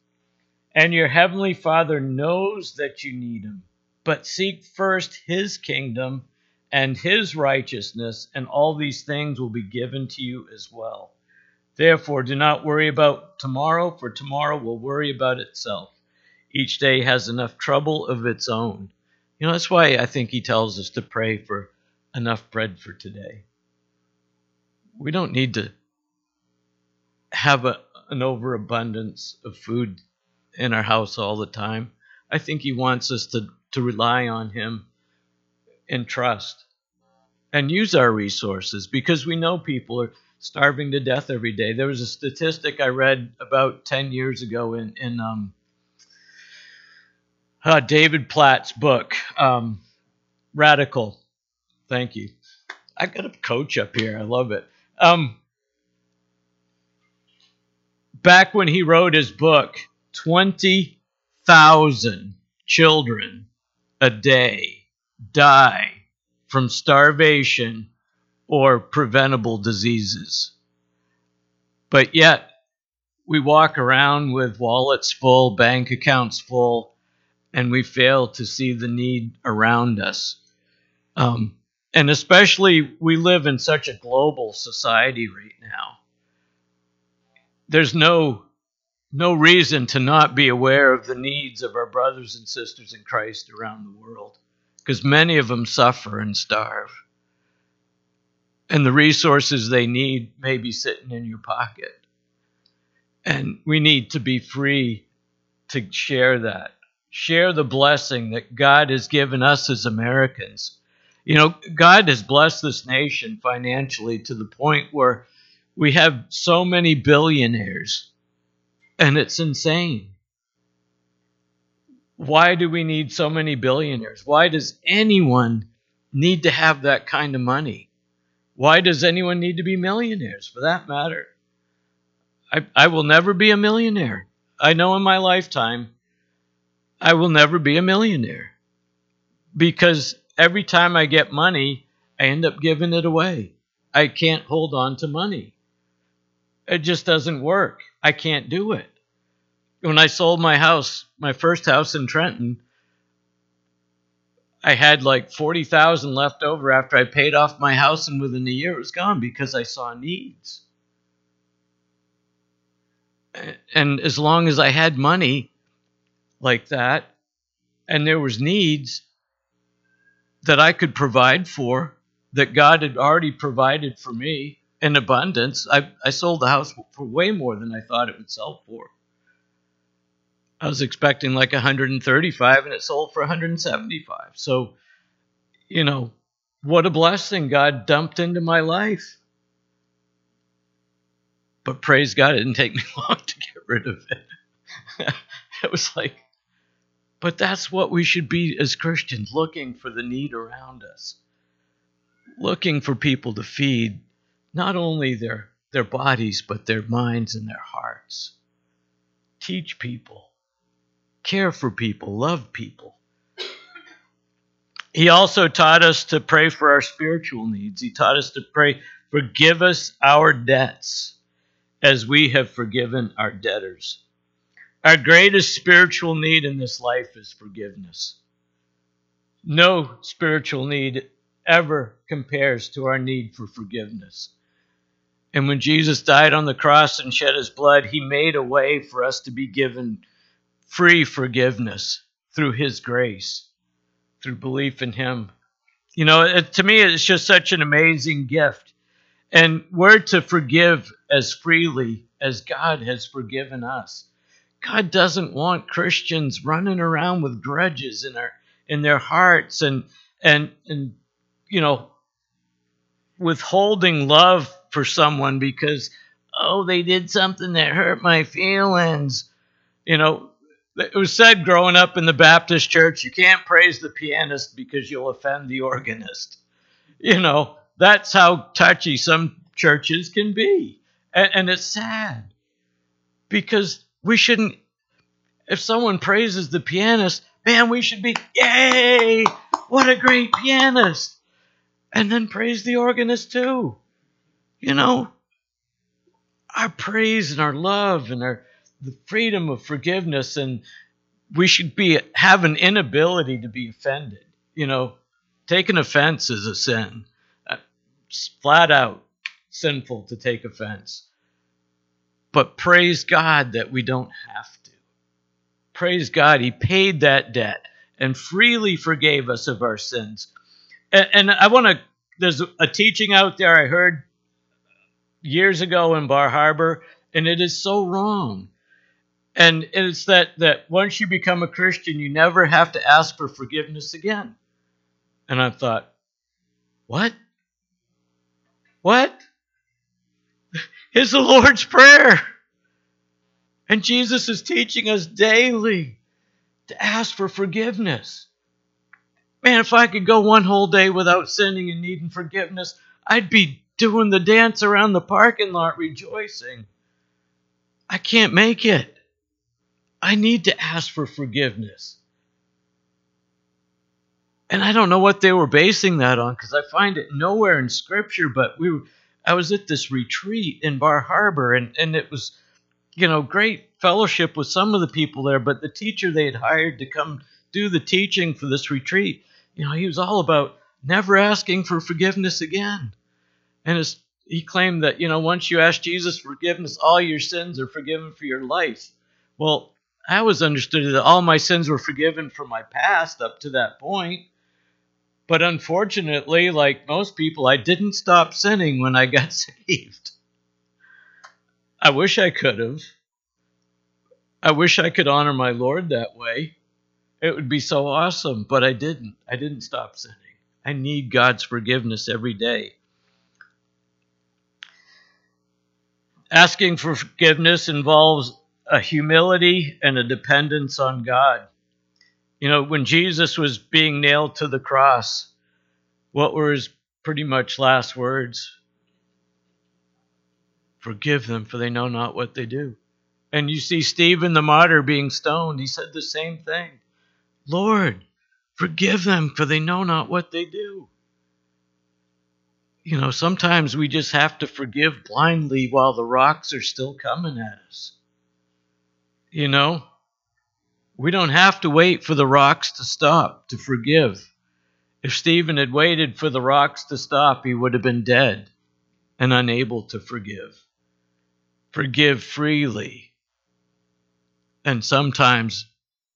and your heavenly Father knows that you need him. But seek first his kingdom and his righteousness, and all these things will be given to you as well. Therefore, do not worry about tomorrow, for tomorrow will worry about itself. Each day has enough trouble of its own. You know, that's why I think he tells us to pray for enough bread for today. We don't need to have a, an overabundance of food in our house all the time. I think He wants us to, to rely on Him and trust and use our resources because we know people are starving to death every day. There was a statistic I read about 10 years ago in, in um, uh, David Platt's book, um, Radical. Thank you. I got a coach up here. I love it. Um, back when he wrote his book, 20,000 children a day die from starvation or preventable diseases. But yet, we walk around with wallets full, bank accounts full, and we fail to see the need around us. Um, and especially, we live in such a global society right now there's no no reason to not be aware of the needs of our brothers and sisters in Christ around the world because many of them suffer and starve. And the resources they need may be sitting in your pocket. And we need to be free to share that. Share the blessing that God has given us as Americans. You know, God has blessed this nation financially to the point where we have so many billionaires, and it's insane. Why do we need so many billionaires? Why does anyone need to have that kind of money? Why does anyone need to be millionaires for that matter? I, I will never be a millionaire. I know in my lifetime I will never be a millionaire because every time I get money, I end up giving it away. I can't hold on to money. It just doesn't work. I can't do it. When I sold my house, my first house in Trenton, I had like 40,000 left over after I paid off my house and within a year it was gone because I saw needs. And as long as I had money like that and there was needs that I could provide for that God had already provided for me in abundance, I, I sold the house for way more than I thought it would sell for. I was expecting like 135 and it sold for 175. So, you know, what a blessing God dumped into my life. But praise God, it didn't take me long to get rid of it. it was like, but that's what we should be as Christians looking for the need around us, looking for people to feed not only their, their bodies, but their minds and their hearts. Teach people care for people, love people. He also taught us to pray for our spiritual needs. He taught us to pray, forgive us our debts as we have forgiven our debtors. Our greatest spiritual need in this life is forgiveness. No spiritual need ever compares to our need for forgiveness. And when Jesus died on the cross and shed his blood, he made a way for us to be given free forgiveness through His grace, through belief in Him. You know, it, to me, it's just such an amazing gift. And we're to forgive as freely as God has forgiven us. God doesn't want Christians running around with grudges in their in their hearts and and and you know withholding love for someone because oh they did something that hurt my feelings. You know, it was said growing up in the Baptist church, you can't praise the pianist because you'll offend the organist. You know, that's how touchy some churches can be. And, and it's sad because we shouldn't, if someone praises the pianist, man, we should be, yay, what a great pianist. And then praise the organist too. You know, our praise and our love and our the freedom of forgiveness and we should be have an inability to be offended. You know taking offense is a sin. Uh, flat out sinful to take offense. But praise god that we don't have to. Praise god he paid that debt and freely forgave us of our sins. And, and i want to there's a teaching out there i heard years ago in bar harbor and it is so wrong and it's that, that once you become a Christian, you never have to ask for forgiveness again. And I thought, what? What? It's the Lord's Prayer. And Jesus is teaching us daily to ask for forgiveness. Man, if I could go one whole day without sinning and needing forgiveness, I'd be doing the dance around the parking lot rejoicing. I can't make it. I need to ask for forgiveness. And I don't know what they were basing that on because I find it nowhere in scripture, but we were, I was at this retreat in Bar Harbor and, and it was, you know, great fellowship with some of the people there, but the teacher they had hired to come do the teaching for this retreat, you know, he was all about never asking for forgiveness again. And he claimed that, you know, once you ask Jesus forgiveness, all your sins are forgiven for your life. Well, I always understood that all my sins were forgiven from my past up to that point. But unfortunately, like most people, I didn't stop sinning when I got saved. I wish I could have, I wish I could honor my Lord that way. It would be so awesome, but I didn't. I didn't stop sinning. I need God's forgiveness every day. Asking for forgiveness involves a humility and a dependence on God. You know, when Jesus was being nailed to the cross, what were his pretty much last words? Forgive them, for they know not what they do. And you see Stephen the martyr being stoned, he said the same thing Lord, forgive them, for they know not what they do. You know, sometimes we just have to forgive blindly while the rocks are still coming at us. You know, we don't have to wait for the rocks to stop to forgive. If Stephen had waited for the rocks to stop, he would have been dead and unable to forgive. Forgive freely. And sometimes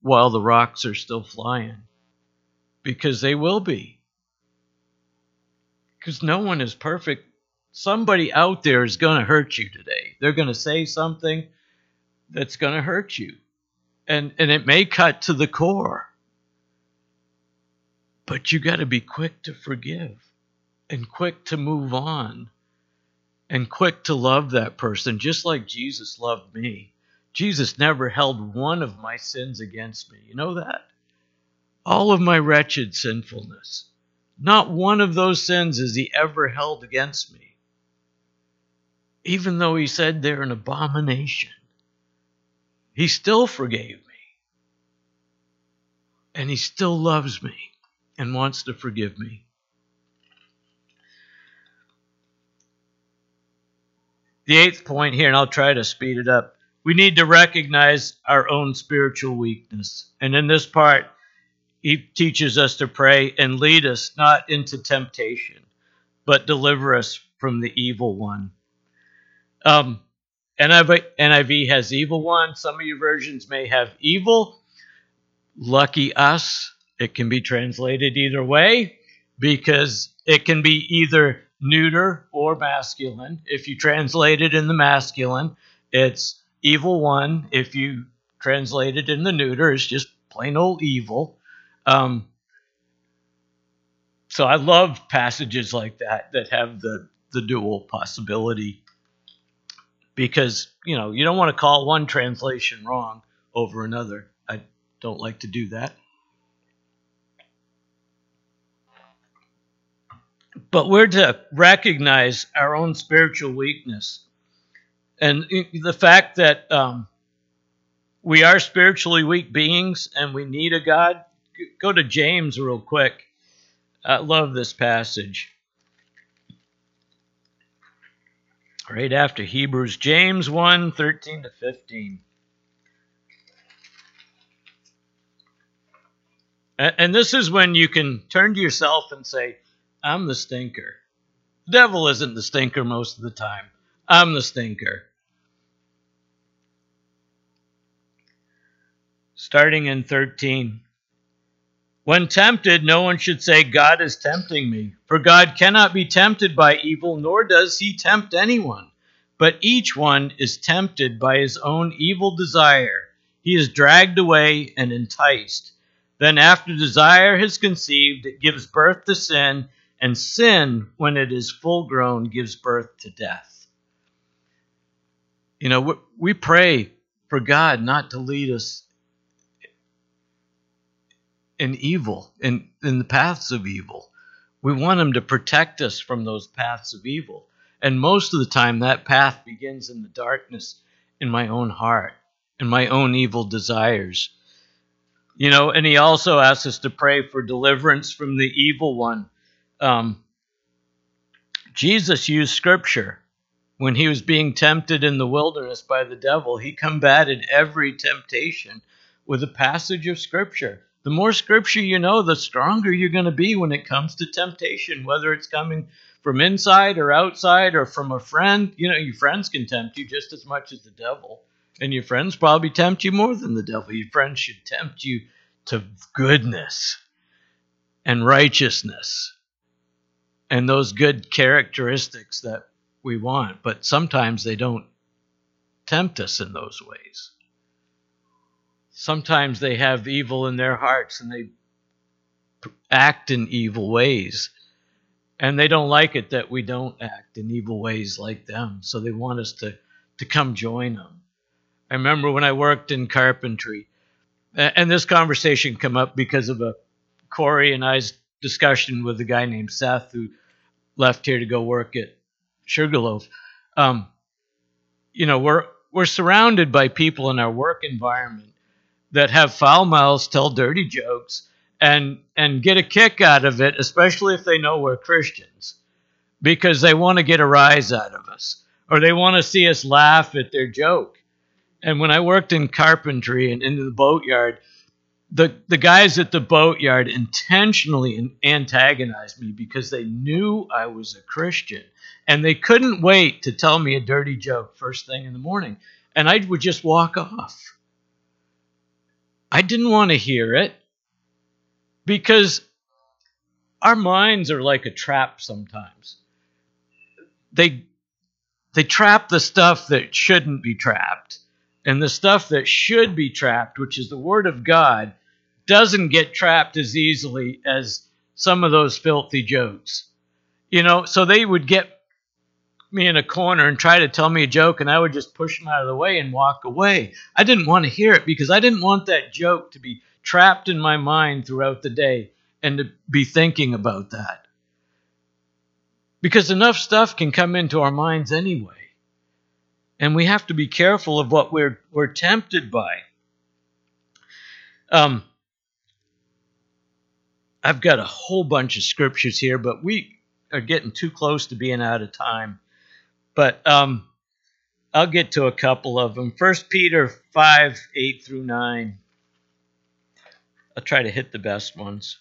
while the rocks are still flying, because they will be. Because no one is perfect. Somebody out there is going to hurt you today. They're going to say something that's going to hurt you. And, and it may cut to the core. But you got to be quick to forgive and quick to move on and quick to love that person, just like Jesus loved me. Jesus never held one of my sins against me. You know that? All of my wretched sinfulness. Not one of those sins has he ever held against me. Even though he said they're an abomination. He still forgave me. And he still loves me and wants to forgive me. The eighth point here, and I'll try to speed it up. We need to recognize our own spiritual weakness. And in this part, he teaches us to pray and lead us not into temptation, but deliver us from the evil one. Um, NIV, NIV has evil one. Some of your versions may have evil. Lucky us. It can be translated either way because it can be either neuter or masculine. If you translate it in the masculine, it's evil one. If you translate it in the neuter, it's just plain old evil. Um, so I love passages like that that have the, the dual possibility because you know you don't want to call one translation wrong over another. I don't like to do that. But we're to recognize our own spiritual weakness and the fact that um, we are spiritually weak beings and we need a God. Go to James real quick. I love this passage. Right after Hebrews, James 1 13 to 15. And this is when you can turn to yourself and say, I'm the stinker. The devil isn't the stinker most of the time. I'm the stinker. Starting in 13. When tempted, no one should say, God is tempting me. For God cannot be tempted by evil, nor does he tempt anyone. But each one is tempted by his own evil desire. He is dragged away and enticed. Then, after desire has conceived, it gives birth to sin, and sin, when it is full grown, gives birth to death. You know, we pray for God not to lead us in evil, in, in the paths of evil. We want Him to protect us from those paths of evil. And most of the time, that path begins in the darkness in my own heart, in my own evil desires. You know, and He also asks us to pray for deliverance from the evil one. Um, Jesus used Scripture when he was being tempted in the wilderness by the devil. He combated every temptation with a passage of Scripture the more scripture you know, the stronger you're going to be when it comes to temptation, whether it's coming from inside or outside or from a friend. You know, your friends can tempt you just as much as the devil. And your friends probably tempt you more than the devil. Your friends should tempt you to goodness and righteousness and those good characteristics that we want. But sometimes they don't tempt us in those ways. Sometimes they have evil in their hearts and they act in evil ways. And they don't like it that we don't act in evil ways like them. So they want us to, to come join them. I remember when I worked in carpentry, and this conversation come up because of a Corey and I's discussion with a guy named Seth who left here to go work at Sugarloaf. Um, you know, we're we're surrounded by people in our work environment that have foul mouths, tell dirty jokes, and and get a kick out of it, especially if they know we're Christians, because they want to get a rise out of us or they want to see us laugh at their joke. And when I worked in carpentry and into the boatyard, the the guys at the boatyard intentionally antagonized me because they knew I was a Christian and they couldn't wait to tell me a dirty joke first thing in the morning and I would just walk off. I didn't want to hear it because our minds are like a trap sometimes. They they trap the stuff that shouldn't be trapped. And the stuff that should be trapped, which is the word of God, doesn't get trapped as easily as some of those filthy jokes. You know, so they would get me in a corner and try to tell me a joke, and I would just push them out of the way and walk away. I didn't want to hear it because I didn't want that joke to be trapped in my mind throughout the day and to be thinking about that. Because enough stuff can come into our minds anyway. And we have to be careful of what we're, we're tempted by. Um, I've got a whole bunch of scriptures here, but we are getting too close to being out of time. But um, I'll get to a couple of them. First Peter 5 8 through 9. I'll try to hit the best ones.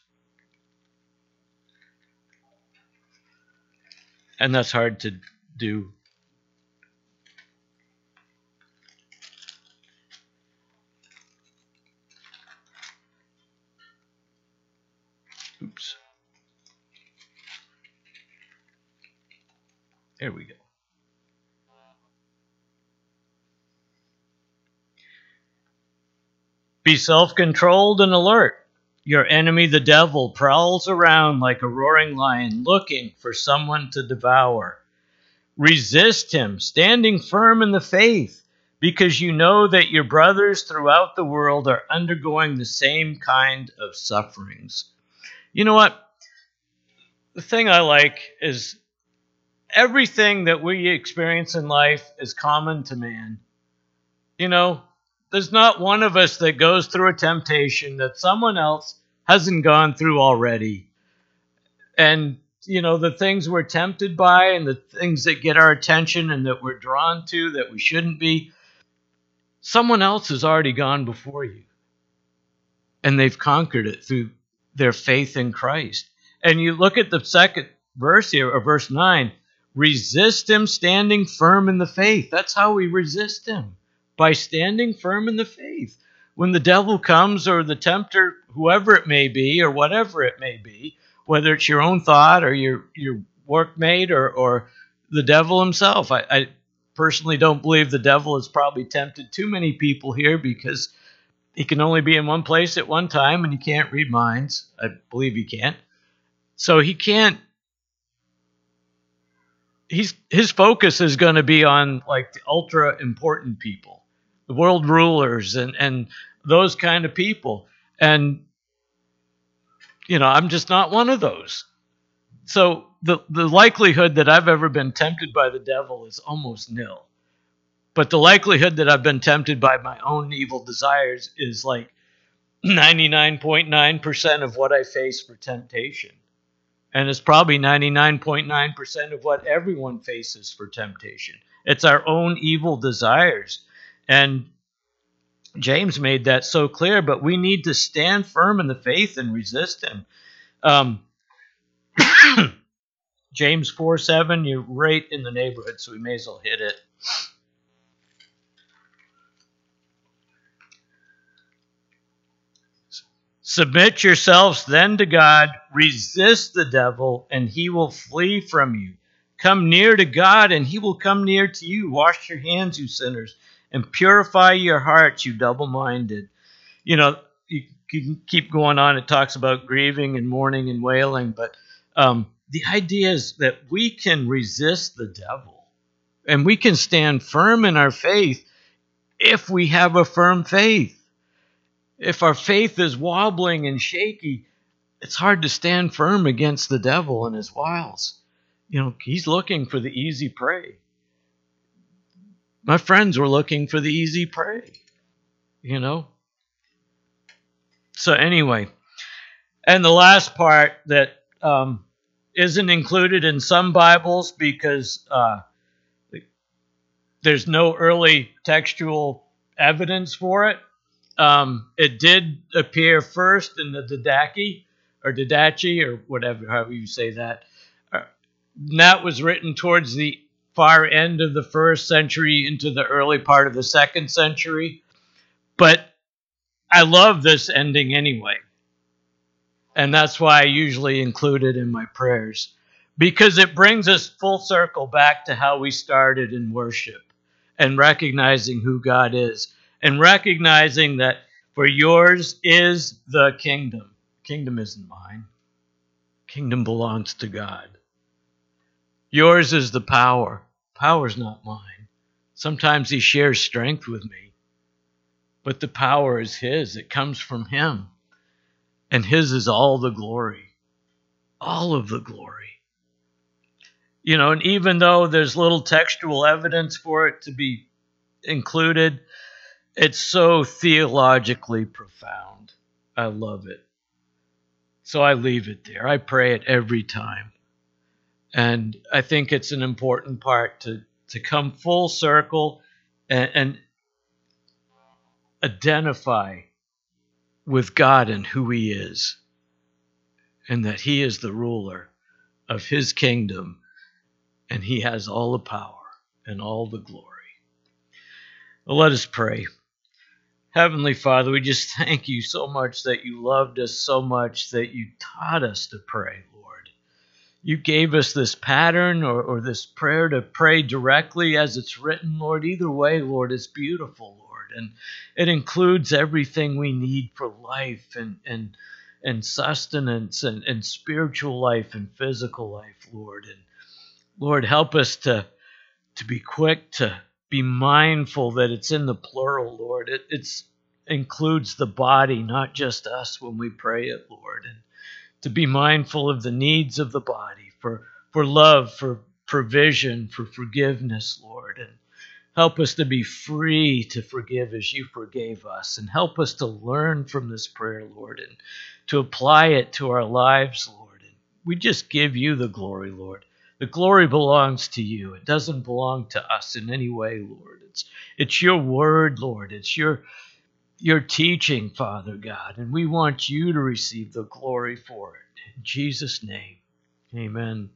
And that's hard to do. Oops. There we go. Be self controlled and alert. Your enemy, the devil, prowls around like a roaring lion looking for someone to devour. Resist him, standing firm in the faith, because you know that your brothers throughout the world are undergoing the same kind of sufferings. You know what? The thing I like is everything that we experience in life is common to man. You know, there's not one of us that goes through a temptation that someone else hasn't gone through already. And, you know, the things we're tempted by and the things that get our attention and that we're drawn to that we shouldn't be, someone else has already gone before you. And they've conquered it through their faith in Christ. And you look at the second verse here, or verse 9 resist him standing firm in the faith. That's how we resist him by standing firm in the faith. When the devil comes, or the tempter, whoever it may be, or whatever it may be, whether it's your own thought or your, your workmate or, or the devil himself, I, I personally don't believe the devil has probably tempted too many people here because he can only be in one place at one time and he can't read minds. I believe he can't. So he can't he's his focus is going to be on like the ultra important people world rulers and and those kind of people. And you know i'm just not one of those. So the the likelihood that i've ever been tempted by the devil is almost nil. But the likelihood that i've been tempted by my own evil desires is like 99.9% of what i face for temptation. And it's probably 99.9% of what everyone faces for temptation. It's our own evil desires and James made that so clear, but we need to stand firm in the faith and resist him. Um, James 4 7, you're right in the neighborhood, so we may as well hit it. Submit yourselves then to God, resist the devil, and he will flee from you. Come near to God, and he will come near to you. Wash your hands, you sinners and purify your hearts, you double minded. you know, you, can keep going on. It talks about grieving and mourning and wailing, but um, the idea is that we can resist the devil and we can stand firm in our faith if we have a firm faith. If our faith is wobbling and shaky, it's hard to stand firm against the devil and his wiles. You know, he's looking for the easy prey. My friends were looking for the easy prey, you know. So, anyway, and the last part that um, not included in some Bibles because uh, there's no early textual evidence for it. Um, it did appear first in the Didache or Didache or whatever, however you say that. Uh, that was written towards the far end of the first century into the early part of the second century. But I love this ending anyway. And that's why I usually include it in my prayers because it brings us full circle back to how we started in worship and recognizing who God is and recognizing that for yours is the kingdom. Kingdom isn't mine. Kingdom belongs to God. Yours is the power. Power's not mine. Sometimes he shares strength with me, but the power is his. It comes from him. And his is all the glory. All of the glory you know, and even though there's little textual evidence for it to be included, it's so theologically profound. I love it. So I leave it there. I pray it every time. And I think it's an important part to, to come full circle and, and identify with God and who He is, and that He is the ruler of His kingdom and he has all the power and all the glory. Well, let us pray. Heavenly Father, we just thank you so much that you loved us so much that you taught us to pray. You gave us this pattern or, or this prayer to pray directly as it's written, Lord. Either way, Lord, it's beautiful, Lord. And it includes everything we need for life and, and, and sustenance and, and spiritual life and physical life, Lord. And Lord, help us to, to be quick to be mindful that it's in the plural, Lord. It it's, includes the body, not just us when we pray it, Lord. And to be mindful of the needs of the body for, for love, for provision, for forgiveness, Lord. And help us to be free to forgive as you forgave us. And help us to learn from this prayer, Lord, and to apply it to our lives, Lord. And we just give you the glory, Lord. The glory belongs to you. It doesn't belong to us in any way, Lord. It's it's your word, Lord. It's your your teaching, Father God, and we want you to receive the glory for it. In Jesus' name. Amen.